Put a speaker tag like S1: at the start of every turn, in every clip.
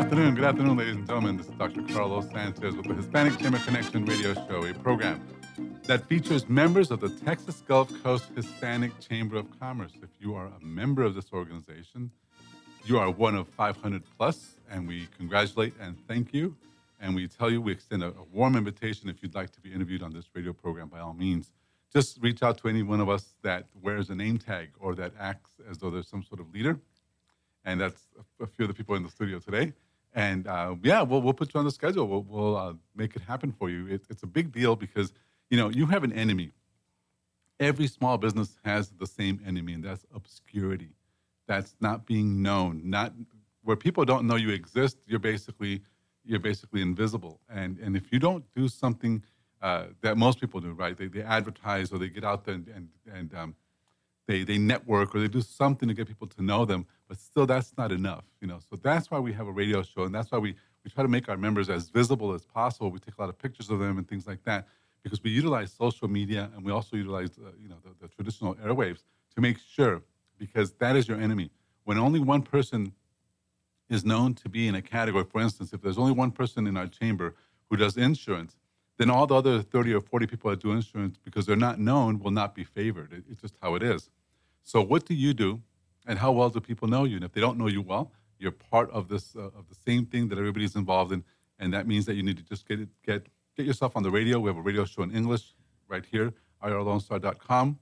S1: afternoon, good afternoon, ladies and gentlemen. This is Dr. Carlos Sanchez with the Hispanic Chamber Connection radio show, a program that features members of the Texas Gulf Coast Hispanic Chamber of Commerce. If you are a member of this organization, you are one of 500 plus, and we congratulate and thank you. And we tell you we extend a, a warm invitation if you'd like to be interviewed on this radio program, by all means. Just reach out to any one of us that wears a name tag or that acts as though there's some sort of leader and that's a, a few of the people in the studio today. And uh, yeah, we'll, we'll put you on the schedule. We'll, we'll uh, make it happen for you. It, it's a big deal because you know you have an enemy. Every small business has the same enemy, and that's obscurity. That's not being known. Not where people don't know you exist. You're basically you're basically invisible. And and if you don't do something uh, that most people do, right? They, they advertise or they get out there and and, and um, they they network or they do something to get people to know them but still that's not enough you know? So that's why we have a radio show and that's why we we try to make our members as visible as possible. We take a lot of pictures of them and things like that because we utilize social media and we also utilize uh, you know the, the traditional airwaves to make sure because that is your enemy. When only one person is known to be in a category for instance if there's only one person in our chamber who does insurance then all the other 30 or 40 people that do insurance because they're not known will not be favored. It, it's just how it is so what do you do, and how well do people know you? And if they don't know you well, you're part of this uh, of the same thing that everybody's involved in, and that means that you need to just get it, get get yourself on the radio. We have a radio show in English right here, irlonestar.com.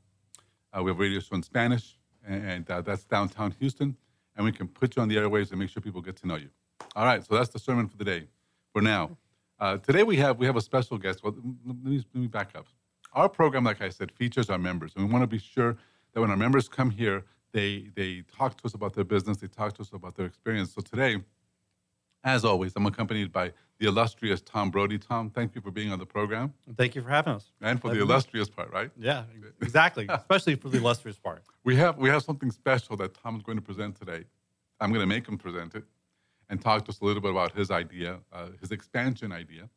S1: Uh, we have a radio show in Spanish, and, uh, that's downtown Houston, and we can put you on the airways and make sure people get to know you. All right, so that's the sermon for the day. For now, uh, today we have we have a special guest. Well, let me, let me back up. Our program, like I said, features our members, and we want to be sure that when our members come here, they they talk to us about their business, they talk to us about their experience. So today, as always, I'm accompanied by the illustrious Tom Brody. Tom, thank you for being on the program.
S2: Thank you for having us.
S1: And for the illustrious part, right?
S2: Yeah, exactly. Especially for the illustrious part.
S1: We have we have something special that Tom is going to present today. I'm going to make him present it and talk to us a little bit about his idea, uh, his expansion idea,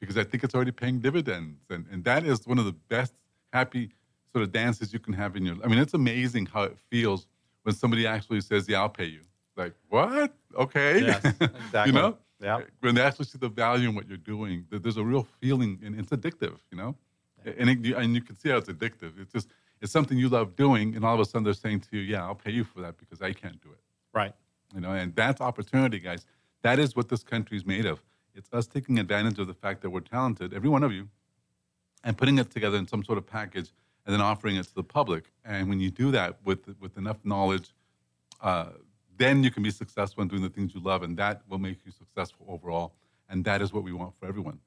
S1: because I think it's already paying dividends, and and that is one of the best happy sort of dances you can have in your. I mean, it's amazing how it feels when somebody actually says, "Yeah, I'll pay you." Like what? Okay.
S2: Yes, exactly.
S1: you know.
S2: Yeah.
S1: When they actually see the value in what you're doing, there- there's a real feeling, and it's addictive. You know, and it, and you can see how it's addictive. It's just it's something you love doing, and all of a sudden they're saying to you, "Yeah, I'll pay you for that because I can't do it."
S2: Right.
S1: You know, and that's opportunity, guys. That is what this country is made of. It's us taking advantage of the fact that we're talented, every one of you, and putting it together in some sort of package, and then offering it to the public. And when you do that with with enough knowledge, uh, then you can be successful in doing the things you love, and that will make you successful overall. And that is what we want for everyone.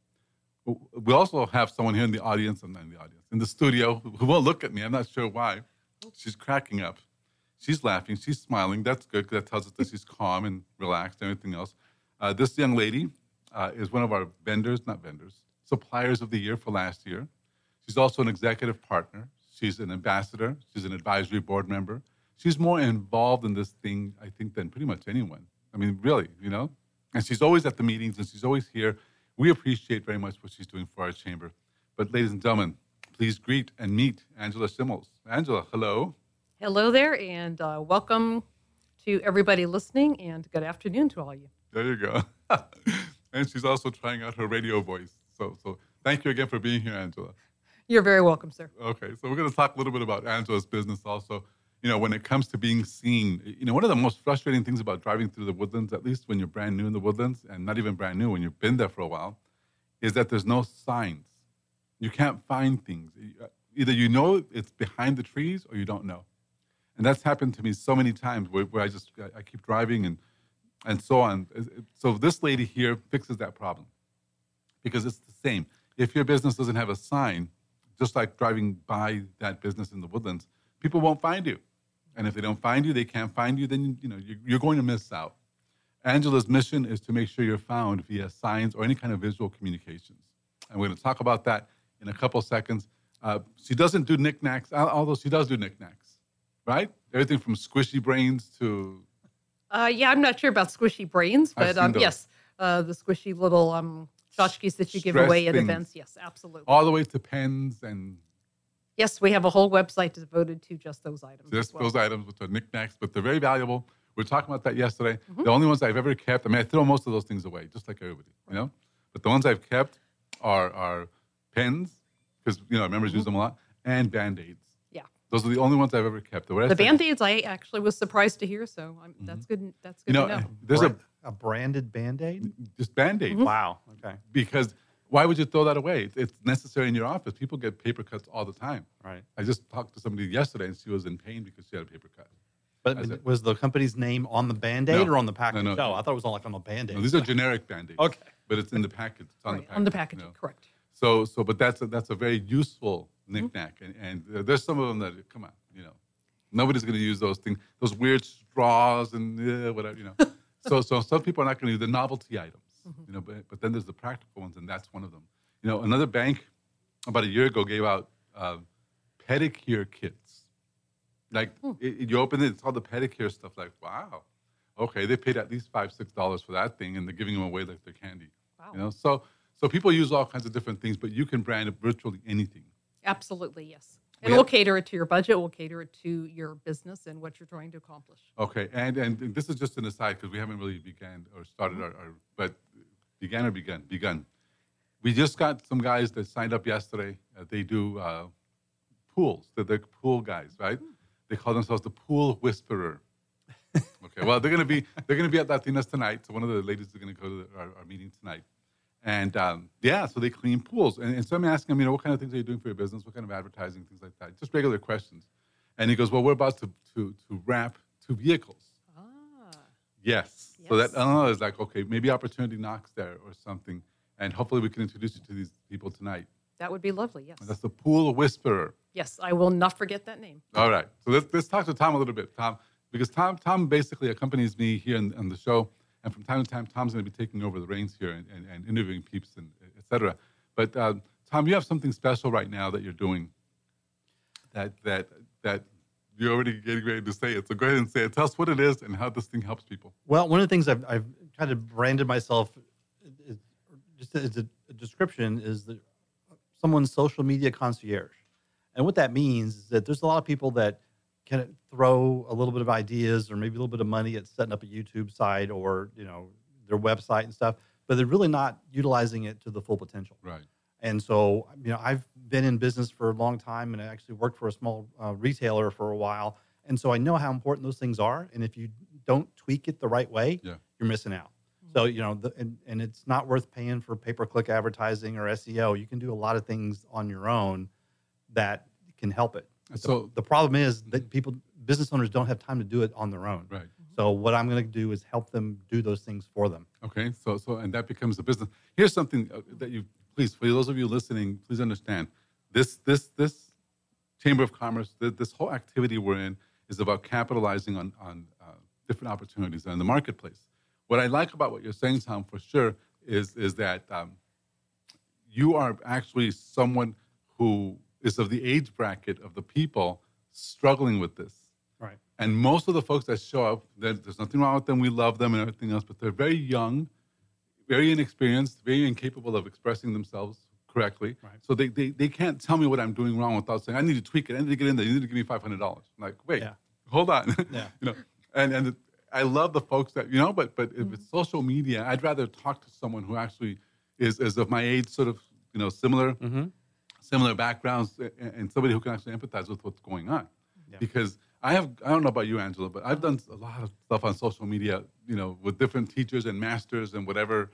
S1: We also have someone here in the audience, and in the audience, in the studio, who who won't look at me. I'm not sure why. She's cracking up. She's laughing. She's smiling. That's good because that tells us that she's calm and relaxed and everything else. Uh, this young lady uh, is one of our vendors, not vendors, suppliers of the year for last year. She's also an executive partner. She's an ambassador. She's an advisory board member. She's more involved in this thing, I think, than pretty much anyone. I mean, really, you know? And she's always at the meetings and she's always here. We appreciate very much what she's doing for our chamber. But, ladies and gentlemen, please greet and meet Angela Schimmels. Angela, hello.
S3: Hello there, and uh, welcome to everybody listening, and good afternoon to all of you.
S1: There you go. and she's also trying out her radio voice. So, so thank you again for being here, Angela.
S3: You're very welcome, sir.
S1: Okay, so we're going to talk a little bit about Angela's business also. You know, when it comes to being seen, you know, one of the most frustrating things about driving through the woodlands, at least when you're brand new in the woodlands, and not even brand new when you've been there for a while, is that there's no signs. You can't find things. Either you know it's behind the trees or you don't know. And that's happened to me so many times where, where I just I, keep driving and and so on. So this lady here fixes that problem because it's the same. If your business doesn't have a sign, just like driving by that business in the woodlands, people won't find you. And if they don't find you, they can't find you, then you know you're, you're going to miss out. Angela's mission is to make sure you're found via signs or any kind of visual communications. And we're going to talk about that in a couple seconds. Uh, she doesn't do knickknacks, although she does do knickknacks, right? Everything from squishy brains to
S3: Uh, yeah, I'm not sure about squishy brains, but um, yes, uh, the squishy little um, tchotchkes that you give away at
S1: things.
S3: events. Yes, absolutely.
S1: all the way to pens and
S3: Yes, we have a whole website devoted to just those items.
S1: just
S3: well.
S1: those items, which are knickknacks, but they're very valuable. We were talking about that yesterday.
S3: Mm-hmm.
S1: The only ones I've ever kept, I mean, I throw most of those things away, just like everybody, you know? But the ones I've kept are, are pens, because, you know, members use them a lot, and Band Aids.
S3: Yeah.
S1: Those are the only ones I've ever kept. The,
S3: The band aids, I actually was surprised to hear. So I'm, that's good. That's good
S1: Mm-hmm. You know,
S3: to know.
S1: there's
S2: Bra-
S1: a
S2: a branded band aid?
S1: just band aids
S3: Mm-hmm.
S2: Wow. Okay.
S1: because why would you throw that away? It's- It's necessary in your office. People get paper cuts all the time.
S2: Right.
S1: I just talked to somebody yesterday and she was in pain because she had a paper cut.
S2: But
S1: That's it.
S2: was the company's name on the band aid
S1: No.
S2: or on the package?
S1: no.
S2: Oh, I thought it was on like on the band aid.
S1: No, these are generic band aids.
S2: Okay.
S1: But it's in the package. It's on
S3: Right,
S1: the package.
S3: on the
S1: you know.
S3: correct.
S1: So, so, but that's a, that's a very useful
S3: Mm-hmm.
S1: and, and uh, there's some of them that come on, you know, nobody's going to use those things, those weird straws and uh, whatever, you know. so, so some people are not going to use the novelty items,
S3: Mm-hmm.
S1: you know, but but then there's the practical ones, and that's one of them. You know, another bank about a year ago gave out uh, pedicure kits. Like
S3: Hmm.
S1: it, it- you open it, it's all the pedicure stuff. Like, wow, okay, they paid at least five, six dollars for that thing, and they're giving them away like they're candy.
S3: Wow.
S1: You know, so so people use all kinds of different things, but you can brand virtually anything.
S3: Absolutely, yes.
S1: We
S3: And we'll
S1: have-
S3: cater it to your budget. We'll cater it to your business and what you're trying to accomplish.
S1: Okay, and and this is just an aside because we haven't really began or started our, our but began or begun begun. We just got some guys that signed up yesterday. Uh, they do uh, pools. They're, they're pool guys, right? They call themselves the Pool Whisperer. okay, well they're gonna be they're gonna be at Latinas tonight. So one of the ladies is gonna go to the, our, our meeting tonight. And um, yeah, so they clean pools. And, and so I'm asking him, you know, what kind of things are you doing for your business? What kind of advertising, things like that? Just regular questions. And he goes, well, we're about to, to, to wrap two vehicles.
S3: Ah,
S1: Yes. So that
S3: Yes.
S1: I don't know is like okay, maybe opportunity knocks there or something, and hopefully we can introduce you to these people tonight.
S3: that would be lovely. Yes.
S1: And that's the Pool Whisperer.
S3: Yes, I will not forget that name.
S1: All right. So let's let's talk to Tom a little bit, Tom, because Tom Tom basically accompanies me here on the show, and from time to time Tom's going to be taking over the reins here and, and, and interviewing peeps and et cetera. But uh, Tom, you have something special right now that you're doing. That that that you're already getting ready to say it. So go ahead and say it. Tell us what it is and how this thing helps people.
S2: Well, one of the things I've, I've kind of branded myself, is, just as a, a description, is that someone's social media concierge. And what that means is that there's a lot of people that can throw a little bit of ideas or maybe a little bit of money at setting up a YouTube site or you know their website and stuff, but they're really not utilizing it to the full potential.
S1: Right.
S2: And so, you know, I've been in business for a long time and I actually worked for a small uh, retailer for a while. And so I know how important those things are. And if you don't tweak it the right way,
S1: Yeah.
S2: you're missing out. So, you know, the, and, and it's not worth paying for pay per click advertising or SEO. You can do a lot of things on your own that can help it. But the-
S1: So-
S2: the problem is that people, business owners don't have time to do it on their own.
S1: Right.
S2: So, what I'm going to do is help them do those things for them.
S1: Okay, so so and that becomes a business. Here's something uh, that you please, for those of you listening, please understand. This this this Chamber of Commerce, th- this whole activity we're in is about capitalizing on on uh, different opportunities in the marketplace. What I like about what you're saying, Tom, for sure, is is that um, you are actually someone who is of the age bracket of the people struggling with this.
S2: Right.
S1: And most of the folks that show up, there- there's nothing wrong with them. We love them and everything else, but they're very young, very inexperienced, very incapable of expressing themselves correctly.
S2: Right.
S1: So they, they, they can't tell me what I'm doing wrong without saying, I need to tweak it. I need to get in there. You need to give me $500. I'm like, wait,
S2: Yeah.
S1: hold on.
S2: Yeah.
S1: you know, and, and I love the folks that, you know, but, but if
S2: Mm-hmm.
S1: it's social media, I'd rather talk to someone who actually is, is of my age, sort of, you know, similar
S2: Mm-hmm.
S1: Similar backgrounds a- a- and somebody who can actually empathize with what's going on.
S2: Yeah.
S1: Because I have, I don't know about you, Angela, but I've done a lot of stuff on social media, you know, with different teachers and masters and whatever.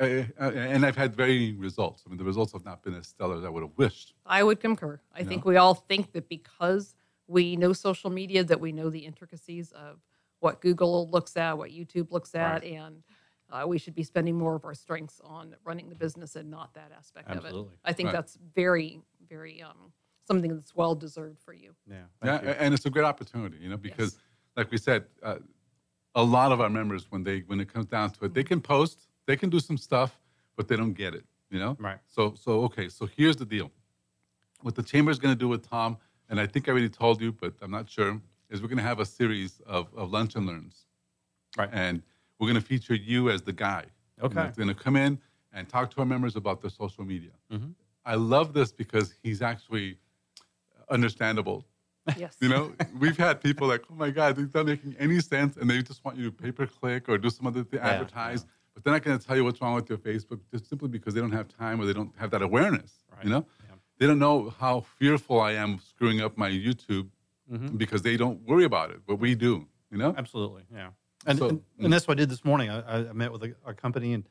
S1: Uh, uh, and I've had varying results. I mean, the results have not been as stellar as I would have wished.
S3: I would concur. I think we all think that because we know social media, that we know the intricacies of what Google looks at, what YouTube looks at, and uh, we should be spending more of our strengths on running the business and not that aspect of
S2: Absolutely.
S3: it. I think
S1: Right.
S3: that's very, very um, something that's well deserved for you.
S2: Yeah.
S1: Yeah,
S2: you.
S1: and it's a great opportunity, you know, because
S3: Yes.
S1: like we said, uh, a lot of our members, when they when it comes down to it, they can post, they can do some stuff, but they don't get it. You know,
S2: Right.
S1: So so okay. So here's the deal. What the chamber is going to do with Tom, and I think I already told you, but I'm not sure, is we're going to have a series of, of lunch and learns,
S2: Right.
S1: and we're going to feature you as the guy.
S2: Okay.
S1: That's going to come in and talk to our members about their social media.
S2: Mhm.
S1: I love this because he's actually understandable.
S3: Yes.
S1: You know, we've had people like, oh my God, they're not making any sense, and they just want you to pay per click or do some other thing,
S2: Yeah,
S1: advertise, but they're not going to tell you what's wrong with your Facebook just simply because they don't have time or they don't have that awareness.
S2: Right.
S1: You know,
S2: Yeah.
S1: they don't know how fearful I am of screwing up my YouTube
S2: Mhm.
S1: because they don't worry about it, but we do. You know,
S2: Absolutely, yeah. And,
S1: So-
S2: and, and that's what I did this morning. I, I- I met with a, a company and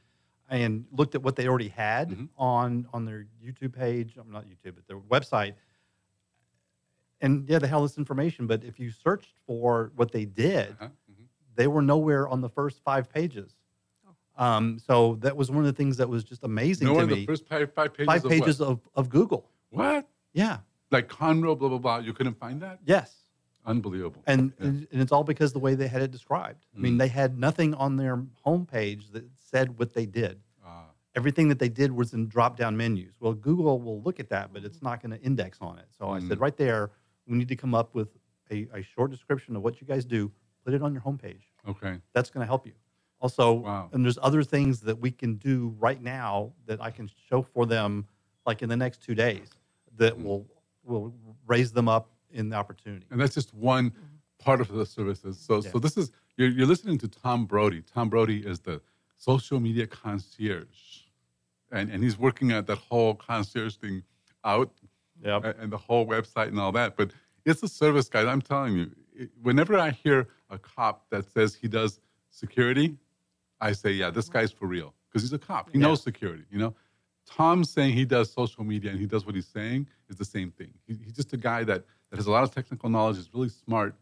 S2: and looked at what they already had
S1: Mhm.
S2: on on their YouTube page. I'm not YouTube, but their website. And yeah, they had all this information, but if you searched for what they did,
S1: Uh-huh. Mhm.
S2: they were nowhere on the first five pages. Um, so that was one of the things that was just amazing
S1: Nowhere
S2: to
S1: in
S2: me.
S1: the first five, five pages.
S2: five
S1: of
S2: pages
S1: what?
S2: of, of Google.
S1: what?
S2: Yeah.
S1: Like Conroe, blah blah blah. You couldn't find that.
S2: Yes.
S1: Unbelievable.
S2: and,
S1: Yeah.
S2: and and it's all because the way they had it described. I mean,
S1: Mm.
S2: they had nothing on their homepage that said what they did.
S1: Ah,
S2: Everything that they did was in drop-down menus. Well, Google will look at that, but it's not going to index on it. So I said,
S1: Mm.
S2: right there, we need to come up with a, a short description of what you guys do. Put it on your homepage.
S1: okay.
S2: That's going to help you. Also,
S1: Wow.
S2: and there's other things that we can do right now that I can show for them, like in the next two days, that
S1: Mm.
S2: will will raise them up in the opportunity.
S1: And that's just one part of the services. So,
S2: Yeah.
S1: so this is you're, you're listening to Tom Brody. Tom Brody is the social media concierge, and and he's working at that whole concierge thing out
S2: Yep.
S1: a- and the whole website and all that. But it's a service, guys. I'm telling you, it, whenever I hear a cop that says he does security, I say, yeah, this guy's for real because he's a cop. He
S2: Yeah.
S1: knows security. You know, Tom saying he does social media and he does what he's saying is the same thing. He, he's just a guy that, that has a lot of technical knowledge, is really smart,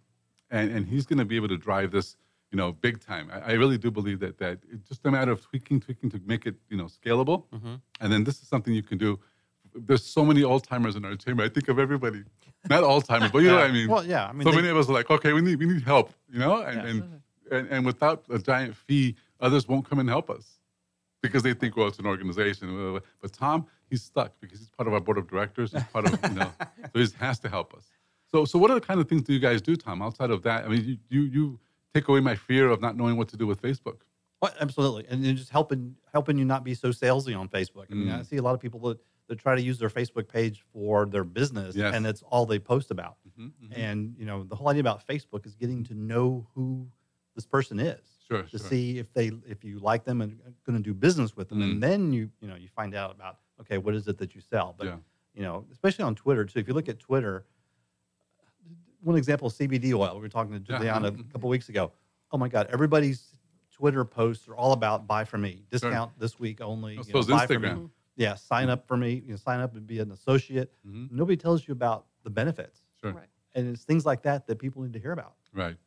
S1: and, and he's going to be able to drive this, you know, big time. I, I really do believe that that it's just a matter of tweaking, tweaking to make it, you know, scalable.
S2: Mhm.
S1: And then this is something you can do. There's so many old timers in our chamber. I think of everybody, not old timers, but you know what I mean.
S2: Well, yeah. I mean,
S1: so
S2: they-
S1: many of us are like, okay, we need we need help, you know, and
S2: Yeah.
S1: and, and and without a giant fee, others won't come and help us because they think, well, it's an organization. But Tom, he's stuck because he's part of our board of directors. He's part of, you know, so he has to help us. So, so what other kind of things do you guys do, Tom? Outside of that, I mean, you you, take away my fear of not knowing what to do with Facebook.
S2: Well, absolutely, and then just helping helping you not be so salesy on Facebook. I mean, I
S1: Mm.
S2: see a lot of people that, that try to use their Facebook page for their business,
S1: Yes.
S2: and it's all they post about.
S1: Mhm, mhm.
S2: And you know, the whole idea about Facebook is getting to know who this person is
S1: Sure,
S2: to
S1: sure.
S2: see if they if you like them and going to do business with them,
S1: Mm.
S2: and then you you know you find out about okay, what is it that you sell? But
S1: Yeah.
S2: you know, especially on Twitter too. If you look at Twitter, one example, CBD oil. We were talking to Juliana
S1: mhm.
S2: a couple weeks ago. Oh my God, everybody's Twitter posts are all about buy from me, discount this week only. You
S1: so
S2: know,
S1: is
S2: buy from me.
S1: Instagram.
S2: Yeah, sign up for me. You know, sign up and be an associate.
S1: Mhm.
S2: Nobody tells you about the benefits,
S1: Sure.
S3: Right.
S2: and it's things like that that people need to hear about.
S1: Right.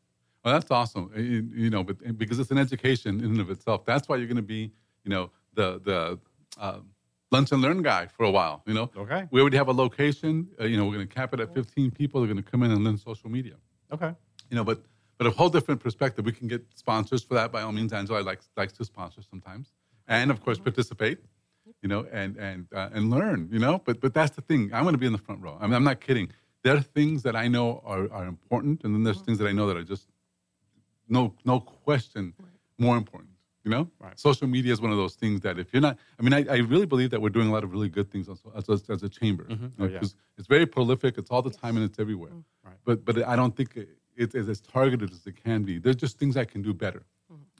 S1: Well, that's awesome. You, you know, but because it's an education in and of itself. That's why you're going to be, you know, the the uh, lunch and learn guy for a while. You know,
S2: Okay.
S1: we already have a location. Uh, you know, we're going to cap it at 15 people. They're going to come in and learn social media.
S2: Okay.
S1: You know, but but a whole different perspective. We can get sponsors for that by all means. Angela likes likes to sponsor sometimes, and of course participate. You know, and and uh, and learn. You know, but but that's the thing. I'm going to be in the front row. I mean, I'm not kidding. There are things that I know are, are important, and then there's things that I know that are just no no question more important. You know,
S2: Right.
S1: social media is one of those things that if you're not, I mean, I, I really believe that we're doing a lot of really good things as, as, a- as a chamber.
S2: Mhm.
S1: You
S2: Oh,
S1: know,
S2: yeah.
S1: 'cause it's very prolific. It's all the time and it's everywhere.
S2: Right.
S1: But but I don't think it, it's as targeted as it can be. There's just things I can do better.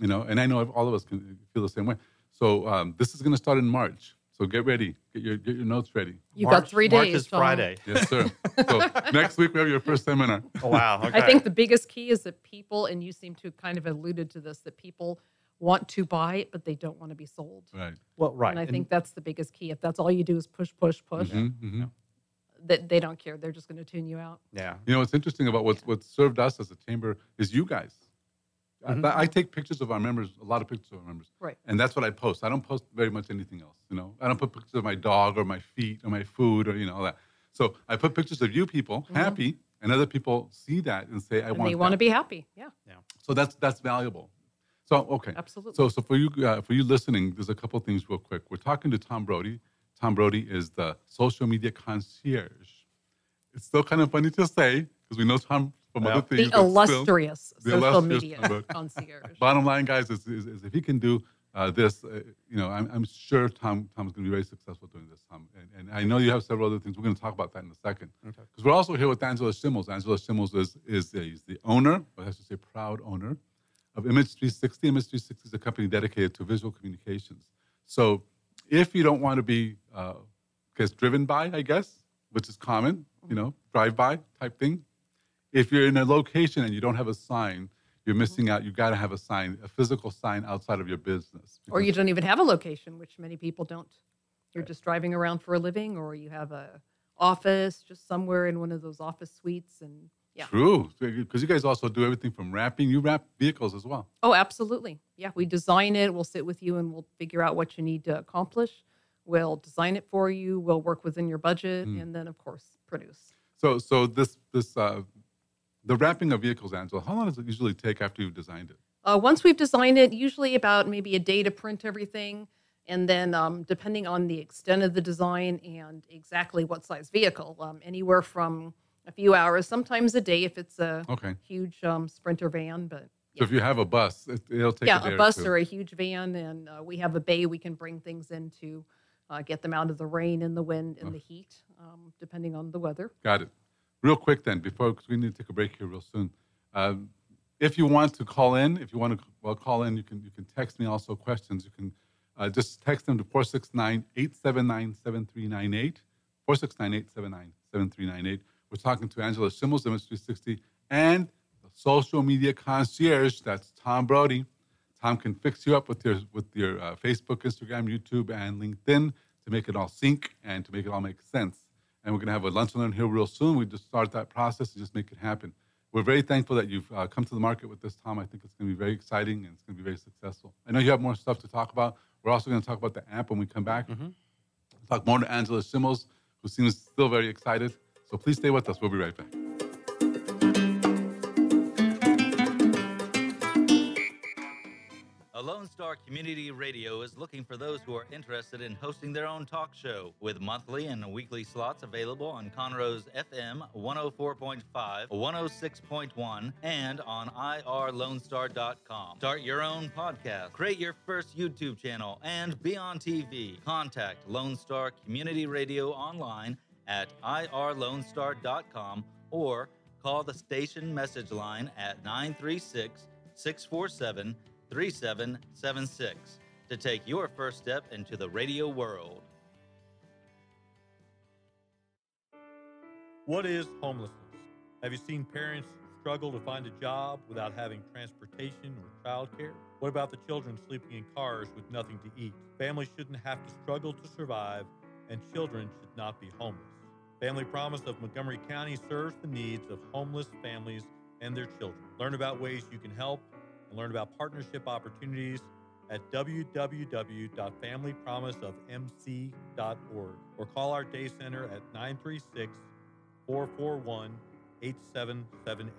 S1: You know, and I know all of us can feel the same way. So um, this is going to start in March. So get ready. Get your get your notes ready.
S3: You've got
S2: March-
S3: three
S2: March
S3: days.
S2: is
S3: Tom.
S2: Friday.
S1: Yes, sir. so next week we have your first seminar.
S2: Oh wow. Okay.
S3: I think the biggest key is that people, and you seem to kind of alluded to this, that people want to buy it, but they don't want to be sold.
S1: Right.
S2: well, right.
S3: And I think that's the biggest key. If that's all you do is push, push, push,
S1: Mhm, mhm.
S3: that they don't care. They're just going to tune you out.
S2: yeah.
S1: You know, what's interesting about what's what served us as a chamber is you guys. I-
S2: Mhm.
S1: I, take pictures of our members, a lot of pictures of our members,
S3: Right.
S1: and that's what I post. I don't post very much anything else. You know, I don't put pictures of my dog or my feet or my food or you know all that. So I put pictures of you people happy, and other people see that and say, "I
S3: And
S1: want."
S3: they want to be happy. Yeah. Yeah.
S1: So that's that's valuable. So okay,
S3: Absolutely.
S1: So so for you uh, for you listening, there's a couple things real quick. We're talking to Tom Brody. Tom Brody is the social media concierge. It's still kind of funny to say because we know Tom from
S2: Yeah.
S1: other
S3: the
S1: things. but still,
S3: illustrious
S1: the
S3: social
S1: illustrious
S3: media concierge.
S1: Bottom line, guys, is, is, is if he can do uh, this, uh, you know, I'm, I'm sure Tom Tom's going to be very successful doing this, Tom. And, and I know you have several other things. We're going to talk about that in a second.
S2: Okay.
S1: Because we're also here with Angela Schimmels. Angela Schimmels is is the, he's the owner, or I should say, proud owner of Image 360. Image 360 is a company dedicated to visual communications. So if you don't want to be, uh, guess, driven by, I guess, which is common, you know, drive by type thing. If you're in a location and you don't have a sign, you're missing out. You got to have a sign, a physical sign outside of your business.
S3: or you don't even have a location, which many people don't. You're just driving around for a living, or you have a office just somewhere in one of those office suites, and yeah.
S1: True, because you guys also do everything from wrapping. You wrap vehicles as well.
S3: Oh, absolutely. Yeah, we design it. We'll sit with you and we'll figure out what you need to accomplish. We'll design it for you. We'll work within your budget,
S1: Mm.
S3: and then of course produce.
S1: So, so this this uh, the wrapping of vehicles, Angela. How long does it usually take after you've designed it?
S3: Uh, once we've designed it, usually about maybe a day to print everything. And then, um, depending on the extent of the design and exactly what size vehicle, um, anywhere from a few hours, sometimes a day if it's a
S1: Okay.
S3: huge um, sprinter van. But
S1: So if you have a bus, it, it'll take
S3: yeah
S1: a
S3: a bus
S1: or,
S3: or a huge van, and uh, we have a bay we can bring things into, uh, get them out of the rain and the wind and the heat, um, depending on the weather.
S1: Got it. Real quick then, before because we need to take a break here real soon. Um, if you want to call in, if you want to well call in, you can you can text me also questions. You can uh, just text them to 469-879-7398, 469-879-7398. We're talking to Angela Schimmels, Image 360, and the social media concierge, that's Tom Brody. Tom can fix you up with your with your uh, Facebook, Instagram, YouTube, and LinkedIn to make it all sync and to make it all make sense. And we're going to have a lunch and learn here real soon. We just start that process and just make it happen. We're very thankful that you've uh, come to the market with this, Tom. I think it's going to be very exciting and it's going to be very successful. I know you have more stuff to talk about. We're also going to talk about the app when we come back. Talk more to Angela Schimmels, who seems still very excited. So please stay with us. We'll be right back.
S4: A Lone Star Community Radio is looking for those who are interested in hosting their own talk show with monthly and weekly slots available on Conroe's FM 104.5, 106.1, and on irlonestar.com. Start your own podcast, create your first YouTube channel, and be on TV. Contact Lone Star Community Radio online at irlonestar.com or call the station message line at 936 647 3776 to take your first step into the radio world.
S5: What is homelessness? Have you seen parents struggle to find a job without having transportation or childcare? What about the children sleeping in cars with nothing to eat? Families shouldn't have to struggle to survive, and children should not be homeless. Family Promise of Montgomery County serves the needs of homeless families and their children. Learn about ways you can help and learn about partnership opportunities at www.familypromiseofmc.org or call our day center at 936 441 8778.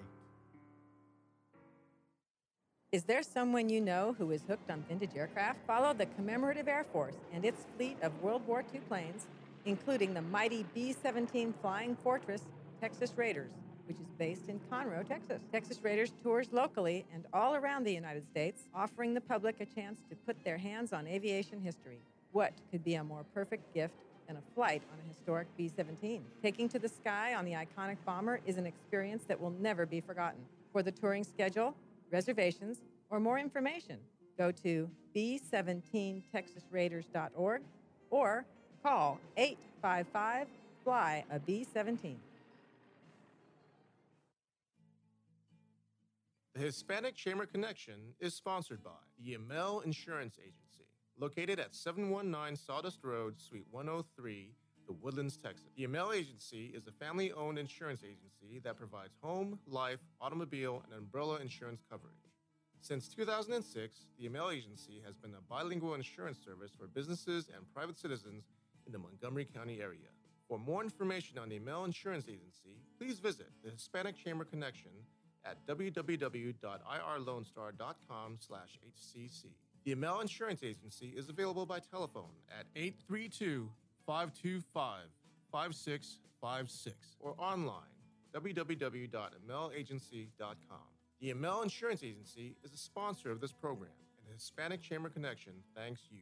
S6: Is there someone you know who is hooked on vintage aircraft? Follow the Commemorative Air Force and its fleet of World War II planes, including the mighty B 17 Flying Fortress Texas Raiders, which is based in Conroe, Texas. Texas Raiders tours locally and all around the United States, offering the public a chance to put their hands on aviation history. What could be a more perfect gift than a flight on a historic B 17? Taking to the sky on the iconic bomber is an experience that will never be forgotten. For the touring schedule, reservations, or more information, go to b17texasraiders.org or call 855 Fly a B 17.
S7: The Hispanic Chamber Connection is sponsored by the Yamel Insurance Agency, located at 719 Sawdust Road, Suite 103, The Woodlands, Texas. The Yamel Agency is a family owned insurance agency that provides home, life, automobile, and umbrella insurance coverage. Since 2006, the Yamel Agency has been a bilingual insurance service for businesses and private citizens in the Montgomery County area. For more information on the Yamel Insurance Agency, please visit the Hispanic Chamber Connection at www.irlonestar.com slash HCC. The Amel Insurance Agency is available by telephone at 832-525-5656 or online www.amelagency.com. The Amel Insurance Agency is a sponsor of this program, and the Hispanic Chamber Connection thanks you.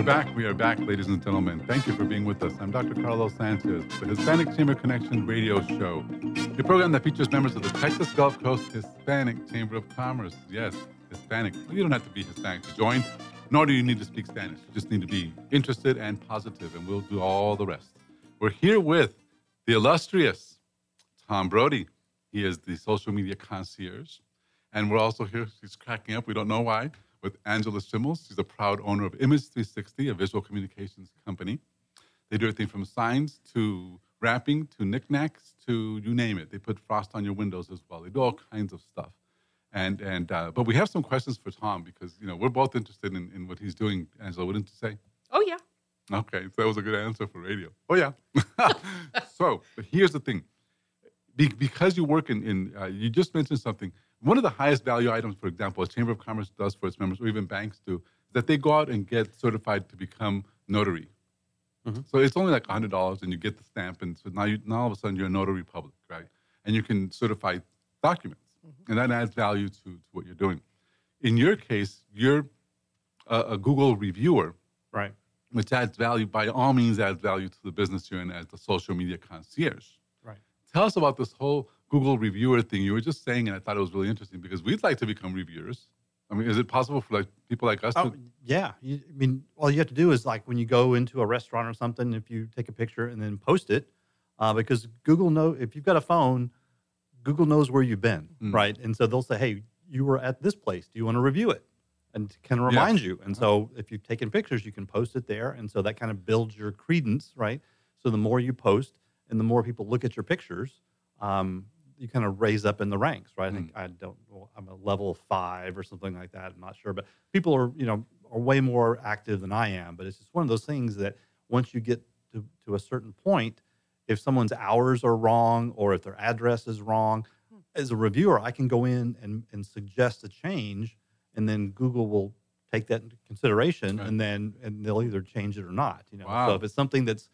S1: We're back. We are back, ladies and gentlemen. Thank you for being with us. I'm Dr. Carlos Sanchez, the Hispanic Chamber Connection radio show, a program that features members of the Texas Gulf Coast Hispanic Chamber of Commerce. Yes, Hispanic. You don't have to be Hispanic to join, nor do you need to speak Spanish. You just need to be interested and positive, and we'll do all the rest. We're here with the illustrious Tom Brody. He is the social media concierge. And we're also here, he's cracking up, we don't know why, with Angela Schimmels. She's a proud owner of Image 360, a visual communications company. They do everything from signs to wrapping to knickknacks to you name it. They put frost on your windows as well. They do all kinds of stuff. And and uh, but we have some questions for Tom because you know we're both interested in, in what he's doing. Angela, wouldn't you say?
S3: Oh, yeah.
S1: Okay, so that was a good answer for radio. Oh yeah. so, but here's the thing: Be, because you work in, in uh, you just mentioned something. One of the highest value items, for example, a Chamber of Commerce does for its members, or even banks do, is that they go out and get certified to become notary.
S2: Mhm.
S1: So it's only like hundred dollars, and you get the stamp, and so now you now all of a sudden you're a notary public, right? And you can certify documents, and that adds value to, to what you're doing. In your case, you're a, a Google reviewer,
S2: Right.
S1: which adds value by all means adds value to the business you're in as the social media concierge.
S2: Right.
S1: Tell us about this whole Google reviewer thing. You were just saying, and I thought it was really interesting because we'd like to become reviewers. I mean, is it possible for like people like us
S2: Oh,
S1: to?
S2: yeah. You, I mean, all you have to do is like when you go into a restaurant or something, if you take a picture and then post it, uh, because Google know if you've got a phone, Google knows where you've been,
S1: Mm.
S2: right? And so they'll say, "Hey, you were at this place. Do you want to review it?" And can
S1: Yes.
S2: remind you. And so if you've taken pictures, you can post it there, and so that kind of builds your credence, right? So the more you post, and the more people look at your pictures, um, you kind of raise up in the ranks, right? I think mm. I don't. Well, I'm a level five or something like that. I'm not sure, but people are you know are way more active than I am. But it's just one of those things that once you get to to a certain point, if someone's hours are wrong or if their address is wrong, hmm. as a reviewer, I can go in and and suggest a change, and then Google will take that into consideration,
S1: Right.
S2: and then and they'll either change it or not. You know,
S1: Wow.
S2: so if it's something that's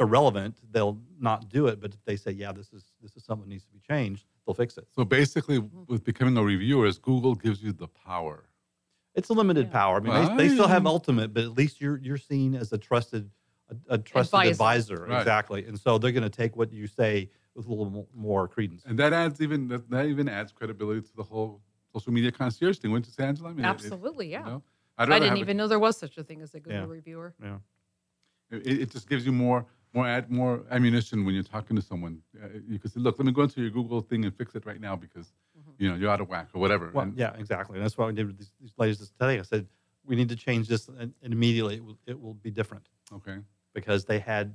S2: irrelevant, they'll not do it. But if they say, yeah, this is this is something that needs to be changed, they'll fix it.
S1: So basically, with becoming a reviewer, is Google gives you the power.
S2: It's a limited
S3: Yeah.
S2: power. I mean, they, they still have ultimate, but at least you're you're seen as a trusted a, a trusted
S3: Advisor.
S2: advisor.
S1: Right.
S2: Exactly. And so they're going to take what you say with a little more credence.
S1: And that adds even that, that even adds credibility to the whole social media concierge thing. Wouldn't you say, Angela? I mean, it- it-
S3: Absolutely,
S1: you
S3: yeah.
S1: know,
S3: I
S1: rather
S3: didn't
S1: have it-
S3: even know there was such a thing as a Google
S2: Yeah.
S3: reviewer.
S2: Yeah.
S1: It, it just gives you more more ad, more ammunition when you're talking to someone. Uh, you can say, "Look, let me go into your Google thing and fix it right now because you know you're out of whack or whatever."
S2: Well,
S1: And-
S2: yeah, exactly. And that's what I did with these, these ladies today. I said we need to change this, and, and immediately it will, it will be different
S1: Okay.
S2: because they had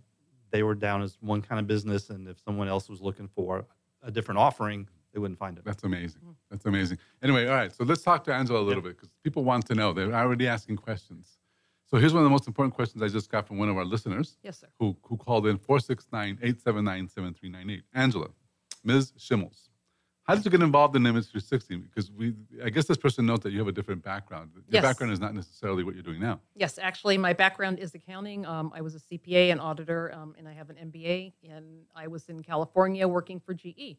S2: they were down as one kind of business, and if someone else was looking for a different offering, they wouldn't find it.
S1: That's amazing. That's amazing. Anyway, all right. So let's talk to Angela a little bit because people want to know. They're already asking questions. So here's one of the most important questions I just got from one of our listeners
S3: Yes, sir.
S1: who, who called in 469 879 7398. Angela, Ms. Schimmels, how did you get involved in Image 360? Because we, I guess this person knows that you have a different background. Your
S3: Yes.
S1: background is not necessarily what you're doing now.
S3: Yes, actually, my background is accounting. Um, I was a CPA and auditor, um, and I have an MBA. And I was in California working for GE.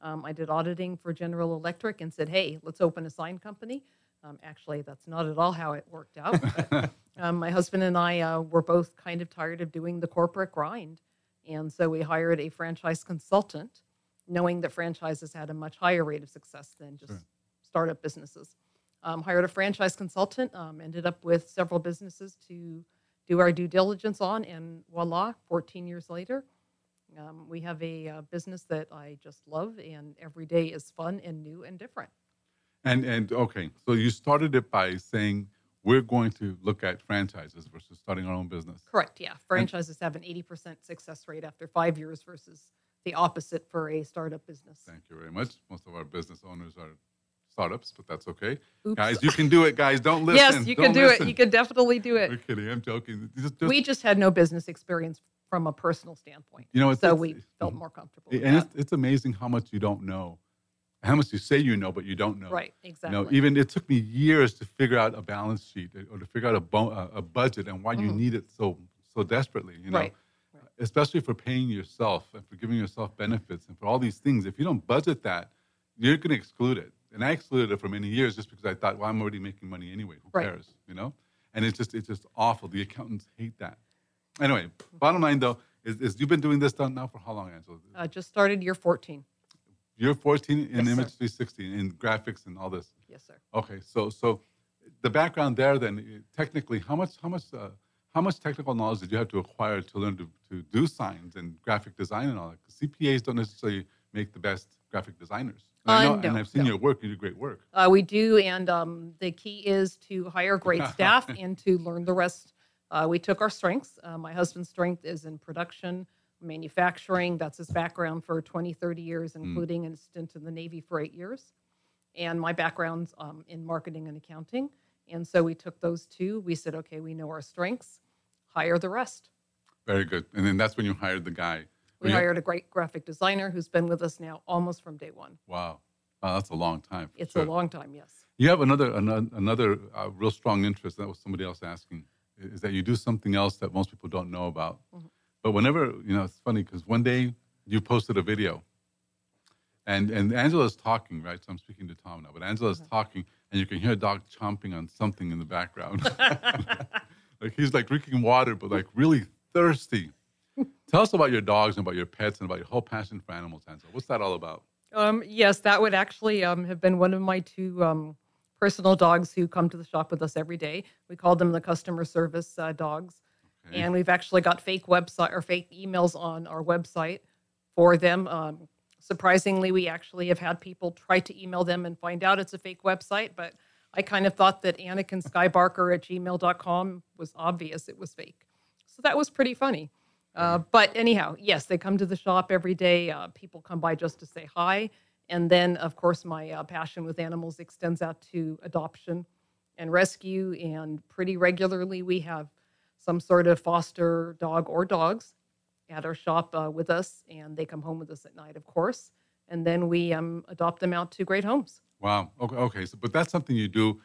S3: Um, I did auditing for General Electric and said, "Hey, let's open a sign company." Um, actually, that's not at all how it worked out. but, um, my husband and I uh, were both kind of tired of doing the corporate grind, and so we hired a franchise consultant, knowing that franchises had a much higher rate of success than just
S1: Sure.
S3: startup businesses um, hired a franchise consultant, um, ended up with several businesses to do our due diligence on, and voila, 14 years later, Um, we have a uh, business that I just love, and every day is fun and new and different.
S1: And and okay, so you started it by saying we're going to look at franchises versus starting our own business.
S3: Correct. Yeah, franchises have an eighty percent success rate after five years versus the opposite for a startup business.
S1: Thank you very much. Most of our business owners are startups, but that's okay.
S3: Oops.
S1: Guys, you can do it, guys. Don't listen.
S3: yes, you
S1: Don't
S3: can do
S1: listen.
S3: it. You can definitely do it.
S1: We're kidding. I'm joking. Just- just-
S3: we just had no business experience from a personal standpoint,
S1: you know, it's,
S3: so we felt
S1: mhm.
S3: more comfortable.
S1: And it's, it's amazing how much you don't know, how much you say you know, but you don't know.
S3: right,
S1: You
S3: exactly.
S1: know, even it took me years to figure out a balance sheet uh, or to figure out a, bo- a a budget and why you
S3: Mhm.
S1: need it so so desperately. You know,
S3: Right, right.
S1: especially for paying yourself and for giving yourself benefits and for all these things. If you don't budget that, you're going to exclude it. And I excluded it for many years just because I thought, well, I'm already making money anyway. Who
S3: Right.
S1: cares? You know, and it's just it's just awful. The accountants hate that. Anyway, bottom line though is, is you've been doing this done now for how long, Angela?
S3: uh, just started year 14.
S1: You're 14 in
S3: Yes, sir.
S1: Image 360 in graphics and all this.
S3: Yes, sir.
S1: Okay, so so the background there then eh, technically how much how much uh, how much technical knowledge did you have to acquire to learn to, to do signs and graphic design and all that? Because CPAs don't necessarily make the best graphic designers. And I
S3: Uh,
S1: know, and
S3: no,
S1: I've seen
S3: no.
S1: your work. You do great work.
S3: Uh, we do, and um, the key is to hire great staff and to learn the rest. Uh, we took our strengths. Uh, my husband's strength is in production, manufacturing. That's his background for 20, 30 years,
S1: Mm.
S3: including a stint in the Navy for eight years. And my background's um, in marketing and accounting. And so we took those two. We said, okay, we know our strengths, hire the rest.
S1: Very good. And then that's when you hired the guy.
S3: We
S1: you-
S3: hired a great graphic designer who's been with us now almost from day one.
S1: Wow, wow that's a long time.
S3: It's
S1: sure.
S3: a long time, yes.
S1: You have another another, another uh, real strong interest. That was somebody else asking. Is that you do something else that most people don't know about?
S3: Mhm.
S1: But whenever you know, it's funny because one day you posted a video, and and Angela's talking, right? So I'm speaking to Tom now, but Angela's talking, and you can hear a dog chomping on something in the background. like he's like drinking water, but like really thirsty. Tell us about your dogs and about your pets and about your whole passion for animals, Angela. What's that all about?
S3: Um, yes, that would actually um, have been one of my two um, personal dogs who come to the shop with us every day. We call them the customer service uh, dogs,
S1: Okay.
S3: and we've actually got fake website or fake emails on our website for them. Um, surprisingly, we actually have had people try to email them and find out it's a fake website, but I kind of thought that Anakin Skybarker at gmail.com was obvious it was fake. So that was pretty funny. Uh, but anyhow, yes, they come to the shop every day. Uh, people come by just to say hi. And then, of course, my uh, passion with animals extends out to adoption and rescue. And pretty regularly, we have some sort of foster dog or dogs at our shop uh, with us. And they come home with us at night, of course. And then we um, adopt them out to great homes.
S1: Wow. Okay. Okay. So, but that's something you do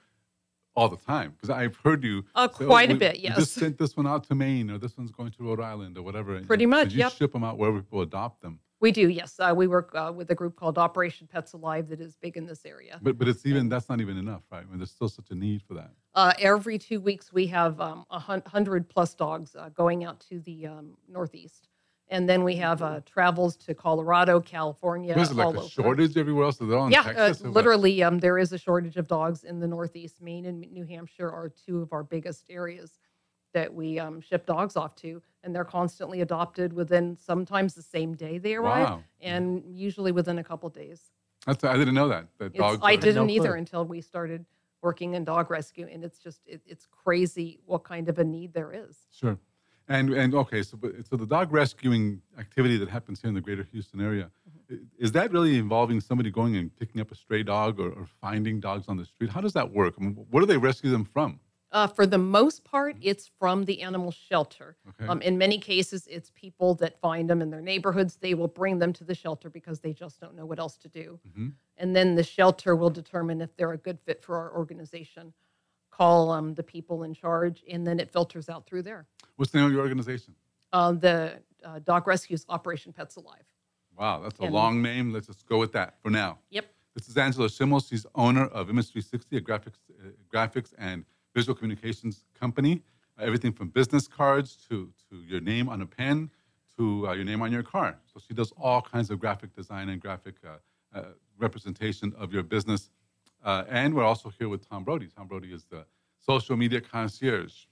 S1: all the time because I've heard you.
S3: Uh,
S1: say, "Oh,
S3: quite a bit,
S1: we
S3: yes.
S1: just sent this one out to Maine, or this one's going to Rhode Island, or whatever.
S3: Pretty
S1: and
S3: much,
S1: You
S3: yep.
S1: ship them out wherever people adopt them.
S3: We do, yes. Uh, we work uh, with a group called Operation Pets Alive that is big in this area.
S1: But but it's even that's not even enough, right? I mean, there's still such a need for that.
S3: Uh, every two weeks, we have um, a hun- hundred plus dogs uh, going out to the um, Northeast, and then we have uh, travels to Colorado, California.
S1: There's like a
S3: over.
S1: shortage everywhere else. They're all in
S3: Yeah,
S1: Texas.
S3: uh, literally, um, there is a shortage of dogs in the Northeast. Maine and New Hampshire are two of our biggest areas that we um, ship dogs off to, and they're constantly adopted within sometimes the same day they arrive,
S1: Wow.
S3: and usually within a couple days.
S1: That's I didn't know that. That dogs.
S3: I didn't
S2: no
S3: either
S2: clue.
S3: until we started working in dog rescue, and it's just it, it's crazy what kind of a need there is.
S1: Sure. And and okay, so but, so the dog rescuing activity that happens here in the greater Houston area,
S3: Mm-hmm.
S1: is that really involving somebody going and picking up a stray dog or, or finding dogs on the street? How does that work? I mean, what do they rescue them from?
S3: Uh, for the most part, it's from the animal shelter.
S1: Okay.
S3: Um, in many cases, it's people that find them in their neighborhoods. They will bring them to the shelter because they just don't know what else to do.
S1: Mhm.
S3: And then the shelter will determine if they're a good fit for our organization. Call um, the people in charge, and then it filters out through there.
S1: What's the name of your organization?
S3: Uh, the uh, dog rescues Operation Pets Alive.
S1: Wow, that's a
S3: And-
S1: long name. Let's just go with that for now.
S3: Yep.
S1: This is Angela Schimmel. She's owner of Image 360, a graphics, uh, graphics and visual communications company. Uh, everything from business cards to, to your name on a pen to uh, your name on your car. So she does all kinds of graphic design and graphic uh, uh, representation of your business. Uh, and we're also here with Tom Brody. Tom Brody is the social media concierge.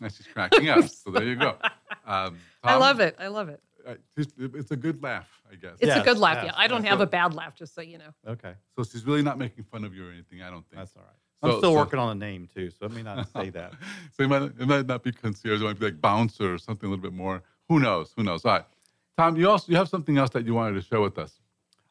S1: And she's cracking up. so there you go. Um,
S3: I love it. I love it.
S1: uh, it's a good laugh, I guess.
S3: It's
S2: Yes,
S3: a good laugh.
S2: yes,
S3: Yeah, I don't
S2: yes.
S3: have a bad laugh, just so you know.
S2: Okay,
S1: So she's really not making fun of you or anything. I don't think.
S2: that's all right. I'm
S1: So-
S2: still
S1: so-
S2: working on a name too, so it may not say that.
S1: so it might, it might not be concierge. It might be like bouncer or something a little bit more. Who knows? Who knows? All right, Tom. You also you have something else that you wanted to share with us.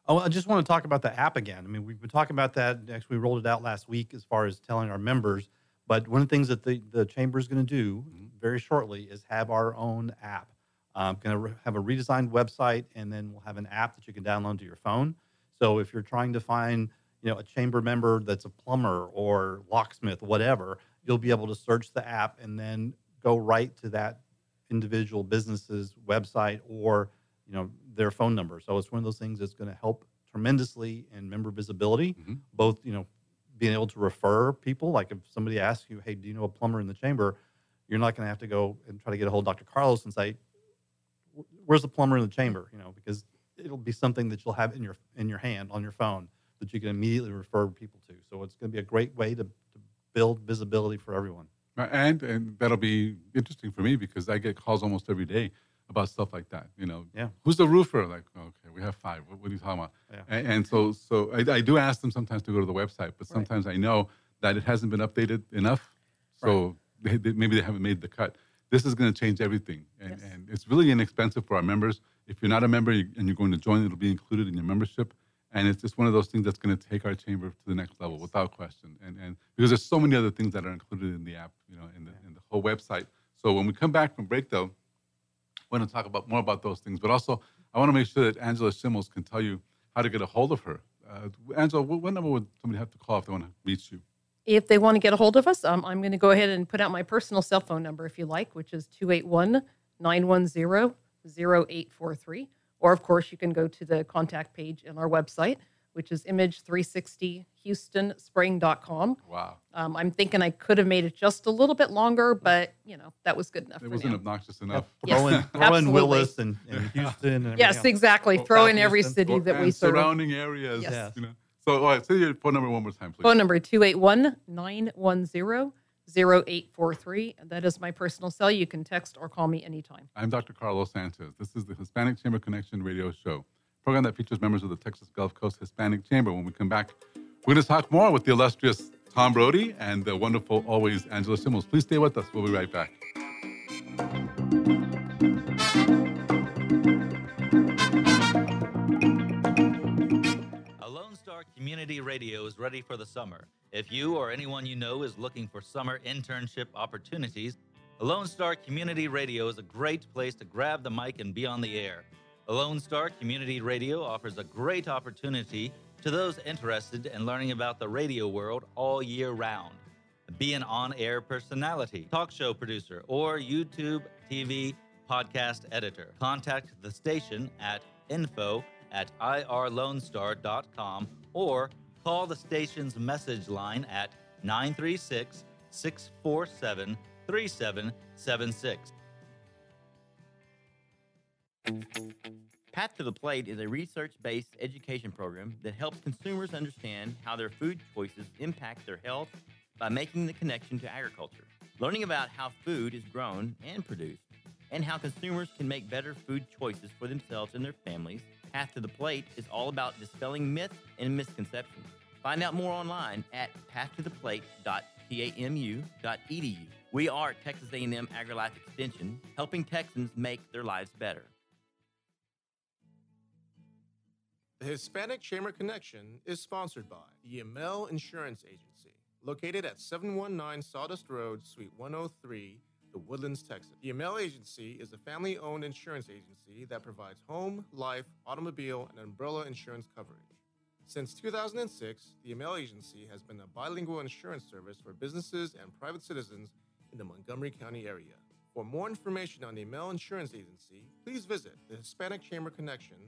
S2: Oh, I just want to talk about the app again. I mean, we've been talking about that. Actually, we rolled it out last week as far as telling our members. But one of the things that the, the chamber is going to do very shortly is have our own app. Um, going to have a redesigned website, and then we'll have an app that you can download to your phone. So if you're trying to find, you know, a chamber member that's a plumber or locksmith, whatever, you'll be able to search the app and then go right to that individual business's website or you know their phone number. So it's one of those things that's going to help tremendously in member visibility,
S1: Mhm.
S2: both you know being able to refer people. Like if somebody asks you, "Hey, do you know a plumber in the chamber?" You're not going to have to go and try to get a hold of Dr. Carlos and say, "Where's the plumber in the chamber?" You know, because it'll be something that you'll have in your in your hand on your phone that you can immediately refer people to. So it's going to be a great way to, to build visibility for everyone.
S1: And and that'll be interesting for me because I get calls almost every day about stuff like that. You know,
S2: Yeah.
S1: who's the roofer? Like, okay, we have five. What, what are you talking about?
S2: Yeah.
S1: And, and so so I, I do ask them sometimes to go to the website, but sometimes I know that it hasn't been updated enough, so they, they, maybe they haven't made the cut. This is going to change everything, and,
S3: Yes.
S1: and it's really inexpensive for our members. If you're not a member and you're going to join, it'll be included in your membership. And it's just one of those things that's going to take our chamber to the next level without question. And, and because there's so many other things that are included in the app, you know, in the, in the whole website. So when we come back from break, though, we're going to talk about more about those things. But also, I want to make sure that Angela Schimmels can tell you how to get a hold of her. Uh, Angela, what, what number would somebody have to call if they want to reach you?
S3: If they want to get a hold of us, um, I'm going to go ahead and put out my personal cell phone number if you like, which is 281 910 0843. Or, of course, you can go to the contact page on our website, which is image360houstonspring.com.
S1: Wow.
S3: Um, I'm thinking I could have made it just a little bit longer, but, you know, that was good enough
S1: It
S3: for
S1: wasn't
S3: now.
S1: obnoxious enough.
S3: Yes,
S2: throw in, throw in. Willis and, and Houston and
S3: Yes,
S2: else.
S3: exactly. Throw in every
S2: Houston.
S3: city
S1: Or-
S3: that we serve.
S1: surrounding areas.
S3: Yes.
S1: You know. So, all right, say your phone number one more time, please.
S3: Phone number 281 910 0843. That is my personal cell. You can text or call me anytime.
S1: I'm Dr. Carlos Sanchez. This is the Hispanic Chamber Connection radio show, program that features members of the Texas Gulf Coast Hispanic Chamber. When we come back, we're going to talk more with the illustrious Tom Brody and the wonderful, always, Angela Schimmels. Please stay with us. We'll be right back.
S4: A Lone Star Community Radio is ready for the summer. If you or anyone you know is looking for summer internship opportunities, Lone Star Community Radio is a great place to grab the mic and be on the air. Lone Star Community Radio offers a great opportunity to those interested in learning about the radio world all year round. Be an on air personality, talk show producer, or YouTube, TV, podcast editor. Contact the station at info at irlonestar.com or call the station's message line at 936 647 3776.
S8: Path to the Plate is a research based education program that helps consumers understand how their food choices impact their health by making the connection to agriculture. Learning about how food is grown and produced, and how consumers can make better food choices for themselves and their families, Path to the Plate is all about dispelling myths and misconceptions. Find out more online at pathtotheplate.tamu.edu. We are Texas A&M AgriLife Extension, helping Texans make their lives better.
S7: The Hispanic Chamber Connection is sponsored by the Yamel Insurance Agency, located at 719 Sawdust Road, Suite 103, The Woodlands, Texas. The Yamel Agency is a family owned insurance agency that provides home, life, automobile, and umbrella insurance coverage. Since 2006, the Yamel Agency has been a bilingual insurance service for businesses and private citizens in the Montgomery County area. For more information on the Yamel Insurance Agency, please visit the Hispanic Chamber Connection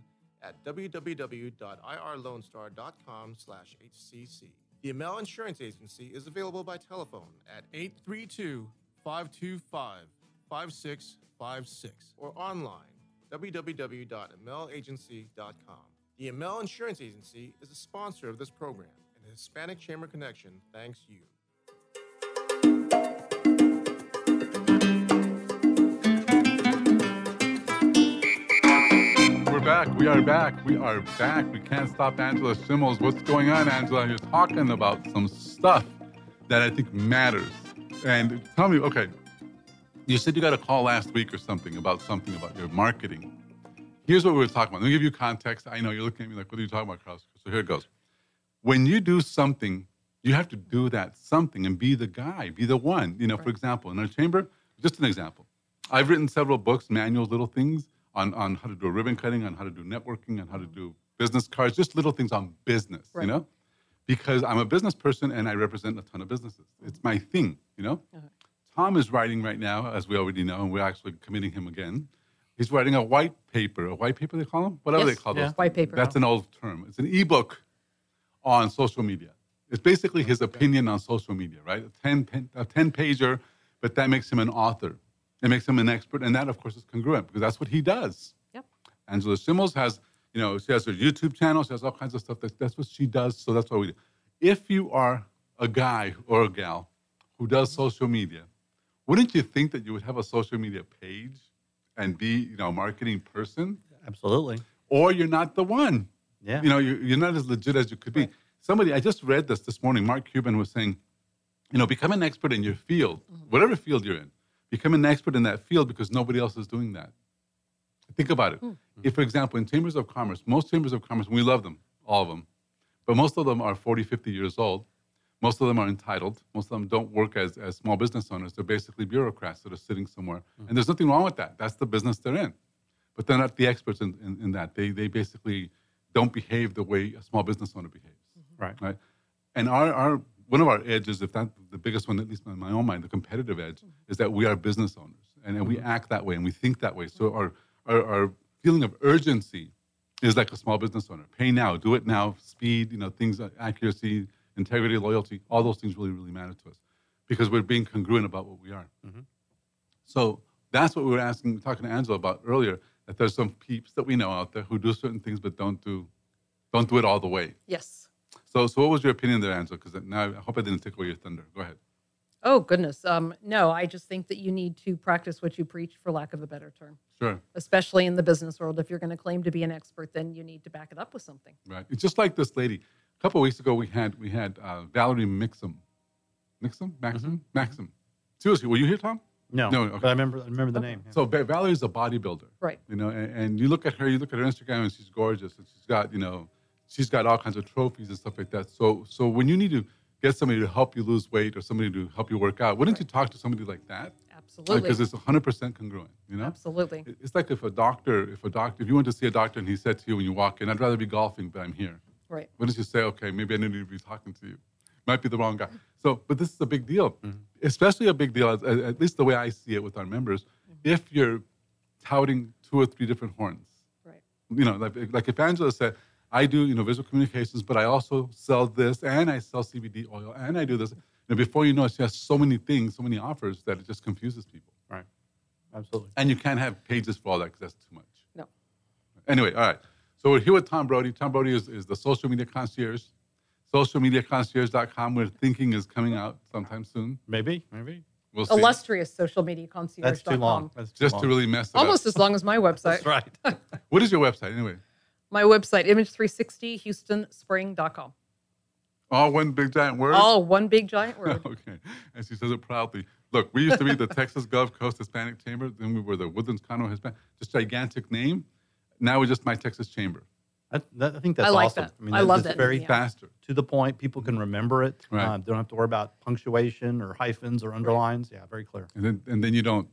S7: at www.irlonestar.com slash HCC. The Amel Insurance Agency is available by telephone at 832-525-5656 or online www.amelagency.com. The Amel Insurance Agency is a sponsor of this program, and the Hispanic Chamber Connection thanks you.
S1: We're back. We are back. We are back. We can't stop Angela Schimmels. What's going on, Angela? You're talking about some stuff that I think matters. And tell me, okay, you said you got a call last week or something about something about your marketing. Here's what we were talking about. Let me give you context. I know you're looking at me like, what are you talking about, Carlos? So here it goes. When you do something, you have to do that something and be the guy, be the one. You know, for example, in our chamber, just an example. I've written several books, manuals, little things on, on how to do a ribbon cutting, on how to do networking, on how to do business cards, just little things on business,
S3: Right.
S1: you know? Because I'm a business person and I represent a ton of businesses. It's my thing, you know? Tom is writing right now, as we already know, and we're actually committing him again. He's writing a white paper, a white paper they call them? Whatever
S3: Yes,
S1: they call
S3: yeah.
S1: those.
S3: White paper.
S1: That's an old term. It's an ebook on social media. It's basically his opinion on social media, right? A 10, pen- a 10 pager, but that makes him an author. It makes him an expert, and that, of course, is congruent because that's what he does.
S3: Yep.
S1: Angela Schimmels has, you know, she has her YouTube channel, she has all kinds of stuff. That, that's what she does, so that's what we do. If you are a guy or a gal who does social media, wouldn't you think that you would have a social media page and be, you know, a marketing person?
S2: Absolutely.
S1: Or you're not the one.
S2: Yeah.
S1: You know, you're, you're not as legit as you could be. Somebody, I just read this this morning. Mark Cuban was saying, you know, become an expert in your field, mm-hmm. whatever field you're in. Become an expert in that field because nobody else is doing that. Think about it. Hmm. Hmm. If, for example, in chambers of commerce, most chambers of commerce, we love them, all of them, but most of them are 40, 50 years old. Most of them are entitled. Most of them don't work as, as small business owners. They're basically bureaucrats that are sitting somewhere. Hmm. And there's nothing wrong with that. That's the business they're in. But they're not the experts in, in, in that. They, they basically don't behave the way a small business owner behaves. Mm-hmm.
S2: Right.
S1: Right. And our, our one of our edges, if not the biggest one, at least in my own mind, the competitive edge, mm-hmm. is that we are business owners and, and we mm-hmm. act that way and we think that way. So our, our, our feeling of urgency is like a small business owner. Pay now, do it now, speed, you know, things, uh, accuracy, integrity, loyalty, all those things really, really matter to us because we're being congruent about what we are. So that's what we were asking, talking to Angela about earlier, that there's some peeps that we know out there who do certain things but don't do, don't do it all the way.
S3: Yes.
S1: So, so what was your opinion there, Angela? Because now I hope I didn't take away your thunder. Go ahead.
S3: Oh goodness. Um, no, I just think that you need to practice what you preach, for lack of a better term.
S1: Sure.
S3: Especially in the business world, if you're going to claim to be an expert, then you need to back it up with something.
S1: Right. It's just like this lady. A couple of weeks ago, we had we had uh, Valerie Mixum. Mixum? Maxim? Maxim. Seriously, were you here, Tom?
S2: No.
S1: No. Okay.
S2: But I remember I remember the name. yeah.
S1: So Va- Valerie's a bodybuilder.
S3: Right.
S1: You know, and, and you look at her, you look at her Instagram, and she's gorgeous, and she's got, you know, she's got all kinds of trophies and stuff like that. So, so when you need to get somebody to help you lose weight or somebody to help you work out, wouldn't you talk to somebody like that?
S3: Absolutely.
S1: Because it's 100% congruent. You know.
S3: Absolutely.
S1: It's like if a doctor, if a doctor, if you went to see a doctor and he said to you when you walk in, "I'd rather be golfing, but I'm here."
S3: Right.
S1: Wouldn't you say, "Okay, maybe I need to be talking to you"? Might be the wrong guy. So, but this is a big deal, mm-hmm. especially a big deal, at, at least the way I see it with our members. Mm-hmm. If you're touting two or three different horns,
S3: Right.
S1: you know, like, like if Angela said, I do, you know, visual communications, but I also sell this and I sell CBD oil and I do this. And before you know it, she has so many things, so many offers that it just confuses people.
S2: Right. Absolutely.
S1: And you can't have pages for all that because that's too much.
S3: No.
S1: Anyway, all right. So we're here with Tom Brody. Tom Brody is, is the social media concierge. Socialmediaconcierge.com, we're thinking is coming out sometime soon.
S2: Maybe. Maybe.
S1: We'll see.
S3: Illustrious social media concierge.
S2: That's too long. That's too
S1: Just
S2: long.
S1: to really mess it up.
S3: Almost
S1: up.
S3: as long as my website.
S2: That's right.
S1: What is your website anyway?
S3: My website, image360houstonspring.com.
S1: All one big giant word?
S3: All one big giant word.
S1: okay. And she says it proudly. Look, we used to be the Texas Gulf Coast Hispanic Chamber. Then we were the Woodlands Conroe Hispanic. Just gigantic name. Now we're just my Texas Chamber.
S2: I, that, I think that's
S3: I like
S2: awesome.
S3: that.
S2: mean,
S3: I love
S2: it's
S3: that.
S2: Very
S3: Yeah.
S1: Faster.
S2: to the point. People can remember it.
S1: Right.
S2: Uh, don't have to worry about punctuation or hyphens or underlines. Yeah, very clear.
S1: And then, and then you don't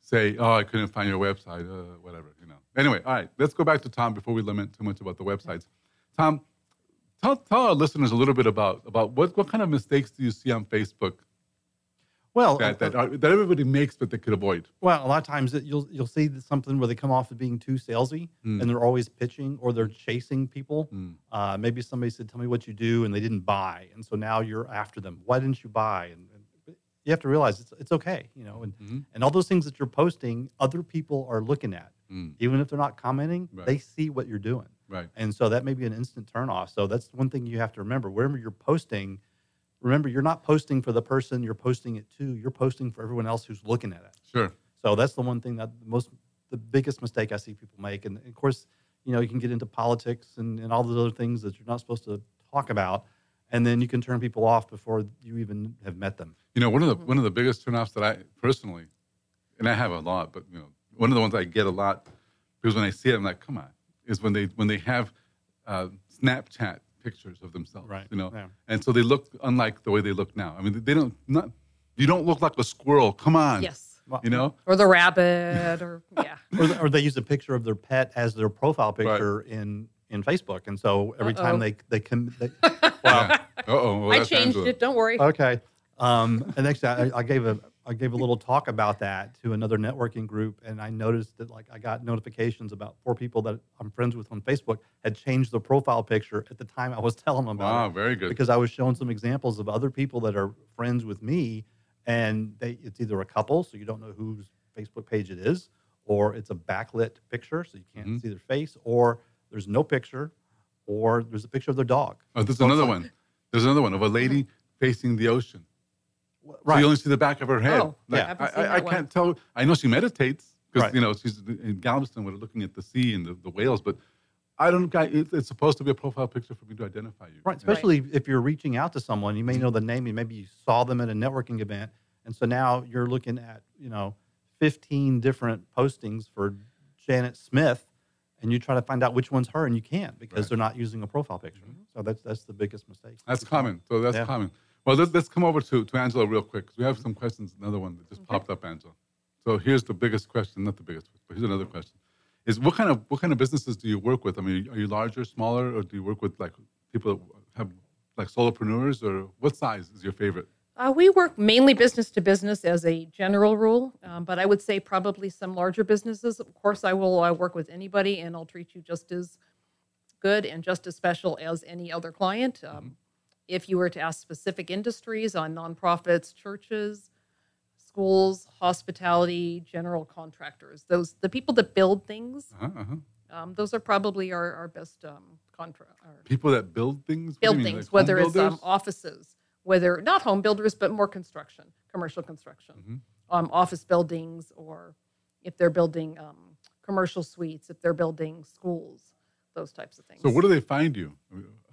S1: say, oh, I couldn't find your website, uh, whatever, you know. Anyway, all right, let's go back to Tom before we lament too much about the websites. Tom, tell, tell our listeners a little bit about, about what, what kind of mistakes do you see on Facebook
S2: Well,
S1: that, that,
S2: uh,
S1: that everybody makes but they could avoid?
S2: Well, a lot of times that you'll you'll see something where they come off of being too salesy
S1: Mm.
S2: and they're always pitching or they're chasing people.
S1: Mm.
S2: Uh, maybe somebody said, "Tell me what you do," and they didn't buy, and so now you're after them. Why didn't you buy? And, and you have to realize it's it's okay, you know, and
S1: Mhm.
S2: and all those things that you're posting, other people are looking at,
S1: Mm.
S2: even if they're not commenting.
S1: Right.
S2: They see what you're doing,
S1: Right.
S2: and so that may be an instant turnoff. So that's one thing you have to remember. Wherever you're posting, remember you're not posting for the person you're posting it to. You're posting for everyone else who's looking at it.
S1: Sure.
S2: So that's the one thing that the most the biggest mistake I see people make. And of course, you know, you can get into politics and, and all those other things that you're not supposed to talk about. And then you can turn people off before you even have met them.
S1: You know, one of the one of the biggest turnoffs that I personally, and I have a lot, but you know, one of the ones I get a lot because when I see it, I'm like, come on, is when they when they have uh, Snapchat pictures of themselves,
S2: Right,
S1: You know,
S2: yeah.
S1: and so they look unlike the way they look now. I mean, they don't not you don't look like a squirrel. Come on,
S3: Yes.
S1: you know.
S3: Or the rabbit, or yeah.
S2: or, the- or they use a picture of their pet as their profile picture in in Facebook, and so every
S3: Uh-oh.
S2: time they they come, they,
S1: Yeah. Uh-oh. Well,
S3: I changed it. Don't worry.
S2: okay. Um, and next, I, I gave a I gave a little talk about that to another networking group, and I noticed that like I got notifications about four people that I'm friends with on Facebook had changed their profile picture at the time I was telling them about
S1: Wow,
S2: it
S1: very good.
S2: because I was showing some examples of other people that are friends with me, and they it's either a couple, so you don't know whose Facebook page it is, or it's a backlit picture, so you can't
S1: Mhm.
S2: see their face, or there's no picture, or there's a picture of their dog.
S1: Oh, there's another one. There's another one of a lady facing the ocean. So
S2: Right.
S1: you only see the back of her head.
S3: Oh,
S1: like,
S3: I
S1: I, I, I can't tell. I know she meditates because
S2: Right.
S1: you know she's in Galveston. We're looking at the sea and the, the whales, but I don't. it's supposed to be a profile picture for me to identify you.
S2: Right, especially if you're reaching out to someone, you may know the name, and maybe you saw them at a networking event, and so now you're looking at you know 15 different postings for Janet Smith, and you try to find out which one's her, and you can't because
S1: Right.
S2: they're not using a profile picture. Mm-hmm. So that's that's the biggest mistake.
S1: That's common. So that's
S2: Yeah.
S1: common. Well, let's, let's come over to, to Angela real quick 'cause we have some questions. Another one that just popped up, Angela. So here's the biggest question, not the biggest, but here's another question: Is what kind of what kind of businesses do you work with? I mean, are you larger, smaller, or do you work with like people that have like solopreneurs, or what size is your favorite?
S3: Uh, we work mainly business to business as a general rule, um, but I would say probably some larger businesses. Of course, I will uh, work with anybody and I'll treat you just as good and just as special as any other client. Um, If you were to ask specific industries on nonprofits, churches, schools, hospitality, general contractors, those the people that build things,
S1: Uh-huh, uh-huh.
S3: um, those are probably our, our best um, contra- our
S1: People that build things. What
S3: build
S1: mean,
S3: things,
S1: like
S3: whether it's um, offices, whether not home builders, but more construction, commercial construction,
S1: Mhm.
S3: um, office buildings, or if they're building um, commercial suites, if they're building schools, those types of things.
S1: So, where do they find you?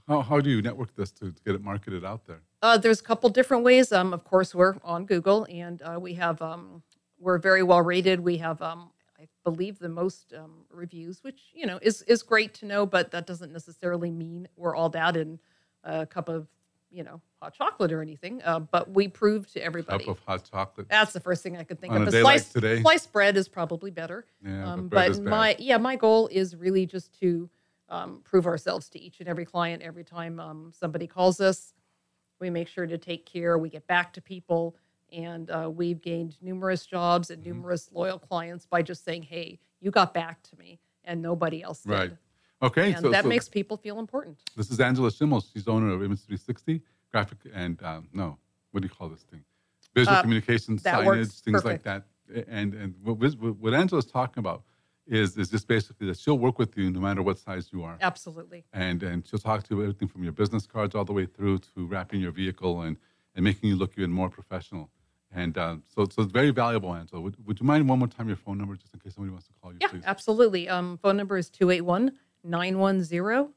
S1: How, how do you network this to, to get it marketed out there?
S3: Uh, there's a couple different ways. Um, of course, we're on Google, and uh, we have um, we're very well rated. We have, um, I believe, the most um, reviews, which you know is is great to know, but that doesn't necessarily mean we're all that in a cup of you know hot chocolate or anything. Uh, but we prove to everybody.
S1: Cup of hot chocolate.
S3: That's the first thing I could think
S1: On
S3: of.
S1: a day like
S3: slice,
S1: today?
S3: sliced bread is probably better.
S1: Yeah,
S3: Um,
S1: but bread
S3: but my yeah, my goal is really just to um, prove ourselves to each and every client every time um, somebody calls us. We make sure to take care. We get back to people, and uh, we've gained numerous jobs and
S1: Mm-hmm.
S3: numerous loyal clients by just saying, "Hey, you got back to me," and nobody else did.
S1: Right. Okay.
S3: And
S1: so,
S3: that
S1: so
S3: makes people feel important.
S1: this is Angela Schimmel. She's owner of Image 360, graphic and um, no, what do you call this thing? Visual
S3: Uh,
S1: communications, signage, things like that. And and what, what Angela's talking about is is just basically that she'll work with you no matter what size you are.
S3: Absolutely.
S1: and and she'll talk to you everything from your business cards all the way through to wrapping your vehicle and and making you look even more professional. And uh, so so it's very valuable, Angela. Would, would you mind one more time your phone number just in case somebody wants to call you,
S3: Yeah,
S1: please?
S3: absolutely. Um, phone number is 281 910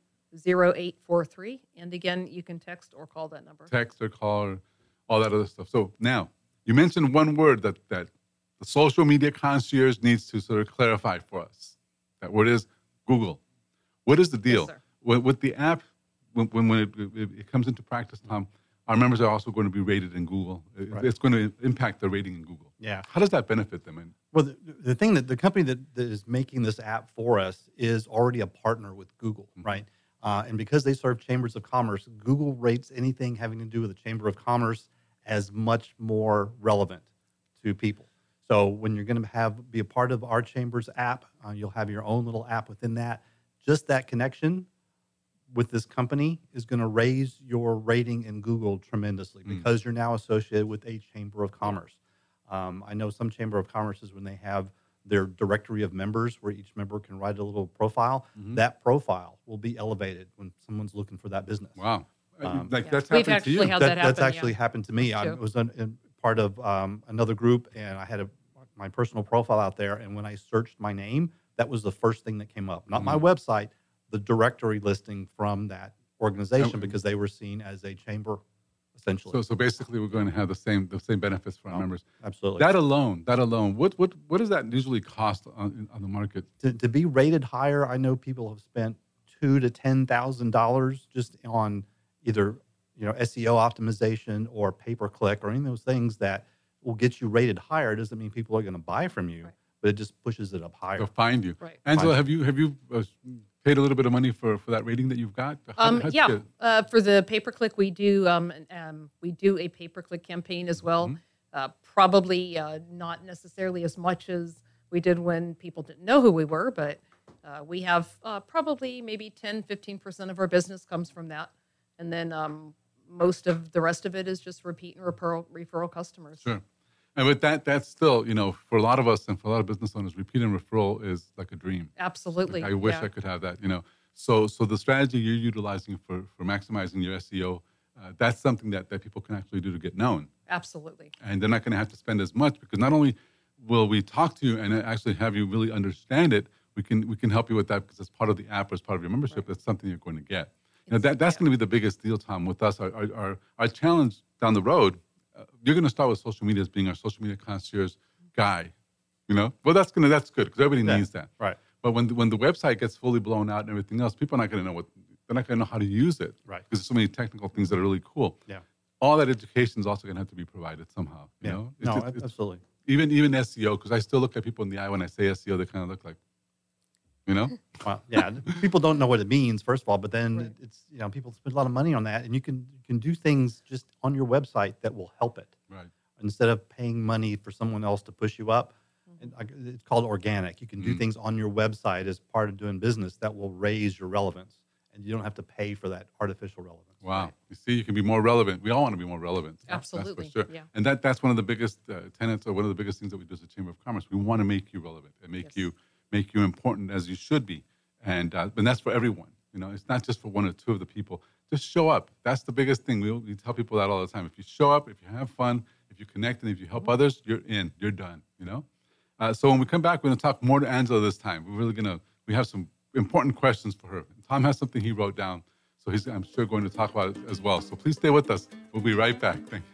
S3: 0843. And again, you can text or call that number.
S1: Text or call or all that other stuff. So now you mentioned one word that that the social media concierge needs to sort of clarify for us. That word is Google. What is the deal
S3: sir.
S1: with, with the app? When, when, when it, it, it comes into practice, Tom, our members are also going to be rated in Google.
S2: Right.
S1: It's going to impact their rating in Google.
S2: Yeah.
S1: How does that benefit them? And
S2: Well, the, the thing that the company that, that is making this app for us is already a partner with Google,
S1: Mm-hmm.
S2: right? Uh, and because they serve chambers of commerce, Google rates anything having to do with the chamber of commerce as much more relevant to people. So when you're going to have be a part of our chambers app, uh, you'll have your own little app within that. Just that connection with this company is going to raise your rating in Google tremendously
S1: Mm.
S2: because you're now associated with a chamber of commerce. Um, I know some chamber of commerces when they have their directory of members, where each member can write a little profile.
S1: Mhm.
S2: That profile will be elevated when someone's looking for that business.
S1: wow, Uh,
S2: Um,
S1: like
S3: Yeah.
S1: that's
S3: We've
S1: happened to you.
S3: actually had-
S2: That,
S3: that
S2: that's
S3: happen, yeah.
S2: actually happened to me. I was in, in part of um, another group, and I had a, my personal profile out there. And when I searched my name that was the first thing that came up. Not my
S1: Mhm.
S2: website, the directory listing from that organization
S1: And-
S2: because they were seen as a chamber, essentially.
S1: So, so basically, we're going to have the same the same benefits for our
S2: Oh,
S1: members.
S2: Absolutely.
S1: That alone, that alone, what what what does that usually cost on, on the market?
S2: to, to be rated higher, I know people have spent two to ten thousand dollars just on either you know SEO optimization or pay per click or any of those things that will get you rated higher. Doesn't mean people are going to buy from you,
S3: Right.
S2: but it just pushes it up higher.
S1: They'll find you.
S3: Right.
S1: Angela,
S2: Fine.
S1: have you have you uh, paid a little bit of money for for that rating that you've got? How-
S3: Um,
S1: how'd you
S3: yeah, uh, for the pay per click, we do um, um, we do a pay per click campaign as well.
S1: Mhm.
S3: Uh, probably uh, not necessarily as much as we did when people didn't know who we were, but uh, we have uh, probably maybe 10, 15 percent of our business comes from that, and then um, most of the rest of it is just repeat and referral referral customers.
S1: Sure. And with that, that's still, you know, for a lot of us and for a lot of business owners, repeat and referral is like a dream.
S3: Absolutely.
S1: Like, I wish
S3: yeah.
S1: I could have that, you know. So, so the strategy you're utilizing for for maximizing your SEO, uh, that's something that that people can actually do to get known,
S3: Absolutely.
S1: and they're not going to have to spend as much because not only will we talk to you and actually have you really understand it, we can we can help you with that because it's part of the app or it's part of your membership.
S3: Right.
S1: That's something you're going to get. Know, that, that's going to be the biggest deal, Tom, with us. Our, our, our, our challenge down the road, uh, you're going to start with social media as being our social media concierge guy. You know, well, that's gonna that's good because everybody
S2: Yeah.
S1: needs that.
S2: Right.
S1: But when the, when the website gets fully blown out and everything else, people are not going to know what they're not going to know how to use it.
S2: Right.
S1: Because there's so many technical things that are really cool.
S2: Yeah.
S1: All that education is also going to have to be provided somehow. You
S2: Yeah.
S1: know. It's
S2: no,
S1: it's-
S2: absolutely.
S1: even even SEO because I still look at people in the eye when I say SEO. They kind of look like, you know.
S2: Well, yeah, people don't know what it means, first of all, but then
S3: Right.
S2: it's you know people spend a lot of money on that, and you can you can do things just on your website that will help it
S1: Right.
S2: instead of paying money for someone else to push you up.
S3: Mm-hmm.
S2: It's called organic. You can do
S1: Mm.
S2: things on your website as part of doing business that will raise your relevance, and you don't have to pay for that artificial relevance.
S1: Wow. You see, you can be more relevant. We all want to be more relevant. That's-
S3: Absolutely,
S1: That's for sure.
S3: yeah.
S1: And that that's one of the biggest uh, tenets or one of the biggest things that we do as a Chamber of Commerce. We want to make you relevant and make
S3: Yes.
S1: you make you important as you should be. And uh, and that's for everyone. You know, it's not just for one or two of the people. Just show up. That's the biggest thing. We, we tell people that all the time. If you show up, if you have fun, if you connect, and if you help others, you're in. You're done. You know. Uh, so when we come back, we're going to talk more to Angela this time. We're really going to. We have some important questions for her. Tom has something he wrote down, so he's I'm sure going to talk about it as well. So please stay with us. We'll be right back. Thank you.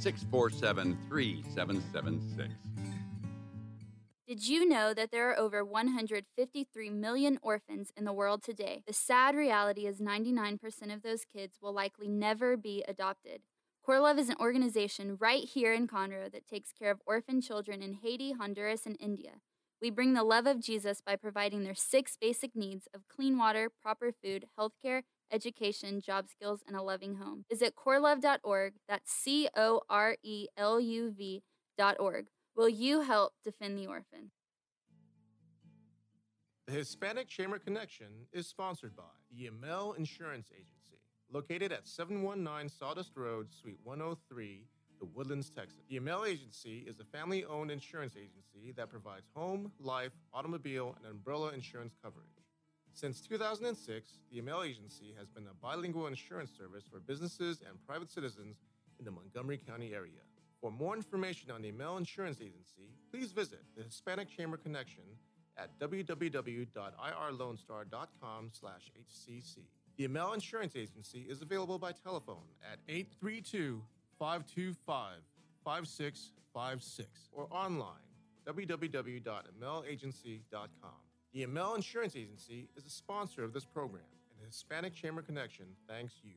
S9: 647 3776.
S10: Did you know that there are over 153 million orphans in the world today? The sad reality is 99% of those kids will likely never be adopted. Core Luv is an organization right here in Conroe that takes care of orphan children in Haiti, Honduras, and India. We bring the love of Jesus by providing their six basic needs of clean water, proper food, healthcare, education, job skills, and a loving home. Visit coreluv.org. That's C O R E L U V.org. Will you help defend the orphan?
S7: The Hispanic Chamber Connection is sponsored by the Yamel Insurance Agency, located at 719 Sawdust Road, Suite 103, The Woodlands, Texas. The Yamel Agency is a family owned insurance agency that provides home, life, automobile, and umbrella insurance coverage. Since 2006, the Yamel Agency has been a bilingual insurance service for businesses and private citizens in the Montgomery County area. For more information on the Yamel Insurance Agency, please visit the Hispanic Chamber Connection at www.irlonestar.com slash HCC. The Amel Insurance Agency is available by telephone at 832-525-5656 or online www.amelagency.com. The ML Insurance Agency is a sponsor of this program, and the Hispanic Chamber Connection thanks you.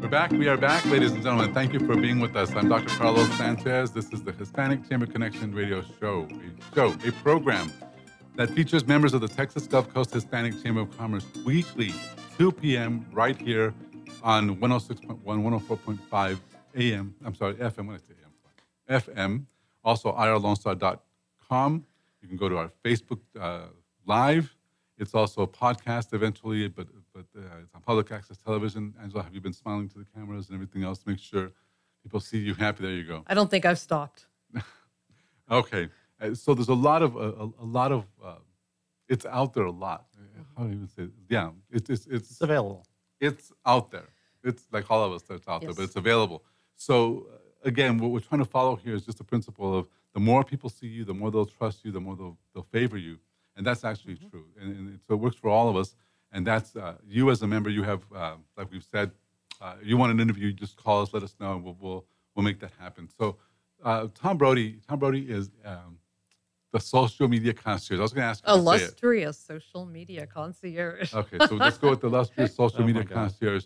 S1: We're back. We are back, ladies and gentlemen. Thank you for being with us. I'm Dr. Carlos Sanchez. This is the Hispanic Chamber Connection Radio Show, a show, a program that features members of the Texas Gulf Coast Hispanic Chamber of Commerce weekly, 2 p.m. right here on 106.1, 104.5 AM. I'm sorry, FM. What did I say? AM. FM. Also, irlonestar.com. You can go to our Facebook uh, Live. It's also a podcast eventually, but but uh, it's on public access television. Angela, have you been smiling to the cameras and everything else? To make sure people see you happy. There you go.
S3: I don't think I've stopped.
S1: okay, uh, so there's a lot of a, a, a lot of uh, it's out there a lot. How do you even say? It? Yeah, it's it's it's,
S2: It's available.
S1: it's out there. It's like all of us that's out there, but it's available. So uh, again, what we're trying to follow here is just the principle of the more people see you, the more they'll trust you, the more they'll, they'll favor you, and that's actually true. And, and so it works for all of us. And that's uh, you as a member. You have, uh, like we've said, uh, you want an interview, just call us, let us know, and we'll we'll, we'll make that happen. So uh, Tom Brody, Tom Brody is um, the social media concierge. I was going to ask you to say it.
S3: Illustrious social media concierge.
S1: Okay, so let's go with the illustrious social
S2: Oh
S1: media concierge.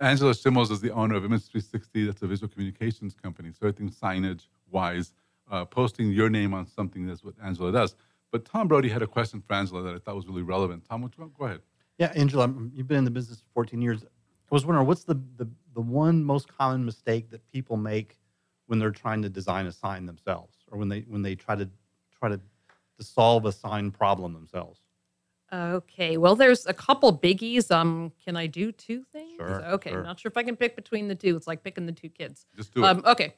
S1: Angela Schimmels is the owner of Image 360. That's a visual communications company. So everything signage wise, uh, posting your name on something that's what Angela does. But Tom Brody had a question for Angela that I thought was really relevant. Tom, would you, go ahead.
S2: Yeah, Angela, you've been in the business for 14 years. I was wondering, what's the, the, the one most common mistake that people make when they're trying to design a sign themselves, or when they when they try to try to, to solve a sign problem themselves?
S3: Okay, well, there's a couple biggies. Um, can I do two things?
S2: Sure,
S3: Okay,
S2: sure.
S3: not sure if I can pick between the two. It's like picking the two kids.
S1: Just do it.
S3: Um, okay,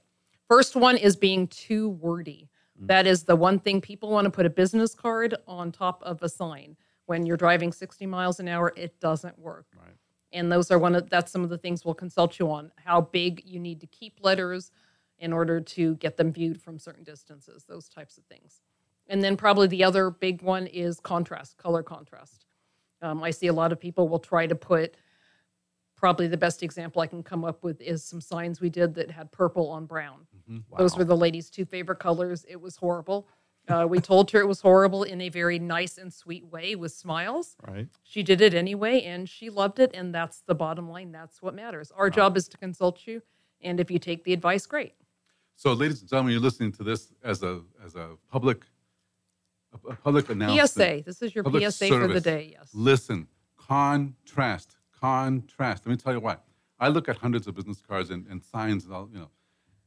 S3: first one is being too wordy.
S2: Mm.
S3: That is the one thing people want to put a business card on top of a sign. When you're driving 60 miles an hour, it doesn't work.
S2: Right.
S3: And those are one of that's some of the things we'll consult you on. How big you need to keep letters in order to get them viewed from certain distances, those types of things. And then probably the other big one is contrast, color contrast. Um, I see a lot of people will try to put, probably the best example I can come up with is some signs we did that had purple on brown. Those were the lady's two favorite colors. It was horrible. Uh, we told her it was horrible in a very nice and sweet way with smiles.
S2: Right.
S3: She did it anyway, and she loved it. And that's the bottom line. That's what matters. Our job is to consult you. And if you take the advice, great.
S1: So, ladies and gentlemen, you're listening to this as a as a public a, a public announcement.
S3: PSA. This is your PSA for the day. Yes.
S1: Listen, contrast, contrast. Let me tell you why. I look at hundreds of business cards and, and signs and all, you know.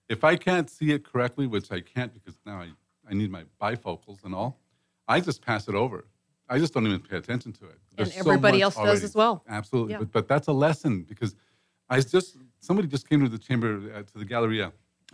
S1: If I can't see it correctly, which I can't because now I, I need my bifocals and all, I just pass it over. I just don't even pay attention to it.
S3: And
S1: There's so
S3: everybody
S1: much
S3: else does as well.
S1: Absolutely.
S3: Yeah.
S1: But, but that's a lesson because I just, somebody just came to the chamber, uh, to the Galleria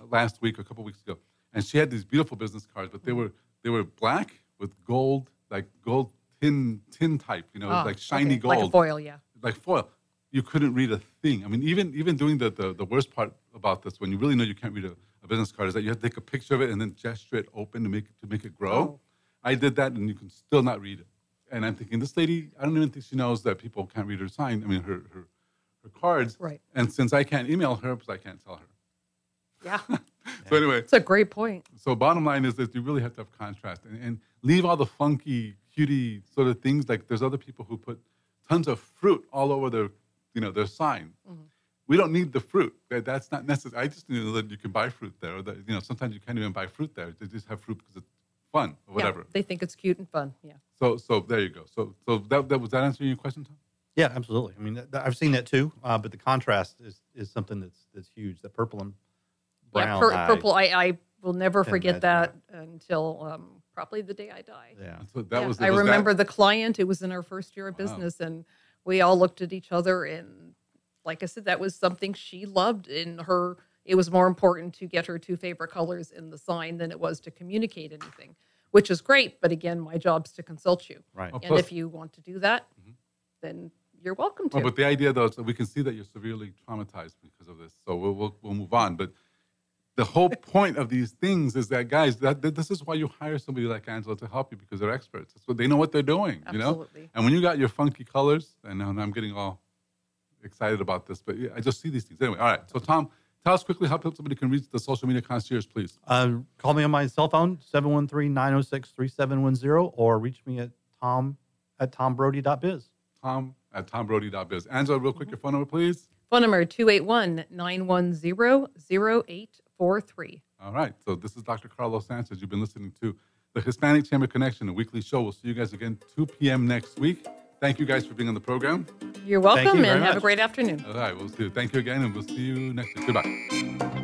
S1: last week or a couple weeks ago, and she had these beautiful business cards, but they
S3: Mm-hmm.
S1: were they were black with gold, like gold tin tin type, you know,
S3: Ah,
S1: like shiny
S3: okay.
S1: gold,
S3: Like foil, yeah.
S1: like foil. You couldn't read a thing. I mean, even even doing the the, the worst part about this, when you really know you can't read a, a business card, is that you have to take a picture of it and then gesture it open to make it, to make it grow.
S3: Oh.
S1: I did that, and you can still not read it. And I'm thinking, this lady, I don't even think she knows that people can't read her sign. I mean, her her, her cards.
S3: Right.
S1: And since I can't email her, because I can't tell her.
S3: Yeah.
S1: So anyway,
S3: It's a great point.
S1: so bottom line is that you really have to have contrast and, and leave all the funky, cutie sort of things. Like there's other people who put tons of fruit all over their, you know, their sign.
S3: Mm-hmm.
S1: We don't need the fruit. That, that's not necessary. I just know that you can buy fruit there. Or that, you know, sometimes you can't even buy fruit there. They just have fruit because it's fun or whatever.
S3: Yeah, they think it's cute and fun. Yeah.
S1: So, so there you go. So, so that, that was that answering your question, Tom?
S2: Yeah, absolutely. I mean, that, that- I've seen that too. Uh, but the contrast is, is something that's that's huge. The purple and brown.
S3: yeah, pur-
S2: eye.
S3: purple. I, I will never
S2: Can
S3: forget that
S2: imagine
S3: until um, probably the day I die.
S2: Yeah.
S1: So that
S3: Yeah,
S1: was.
S3: I
S1: was that-
S3: remember the client. It was in our first year of
S1: Wow.
S3: business, and we all looked at each other. And like I said, that was something she loved. In her, it was more important to get her two favorite colors in the sign than it was to communicate anything, which is great. But again, my job's to consult you.
S2: Right.
S1: Oh,
S3: And
S1: plus-
S3: if you want to do that, then you're welcome to.
S1: Oh, but the idea, though, is that we can see that you're severely traumatized because of this. So we'll, we'll, we'll move on. But the whole point of these things is that, guys, that, that this is why you hire somebody like Angela to help you because they're experts. That's what they know what they're doing. You know. And when you got your funky colors, and now I'm getting all excited about this, but yeah, I just see these things anyway. All right. So Tom, tell us quickly how somebody can reach the social media concierge, please.
S2: Uh, call me on my cell phone, 713-906-3710, or reach me at tom at tombrody.biz.
S1: Tom at tombrody.biz. Angela, real quick, your phone number, please.
S3: Phone number 281 910 0843.
S1: All right. So this is Dr. Carlos Sanchez. You've been listening to the Hispanic Chamber Connection, a weekly show. We'll see you guys again 2 p.m. next week. Thank you guys for being on the program.
S3: You're welcome
S2: you
S3: and have a great afternoon.
S1: All right. We'll see you. Thank you again, and we'll see you next week. Goodbye.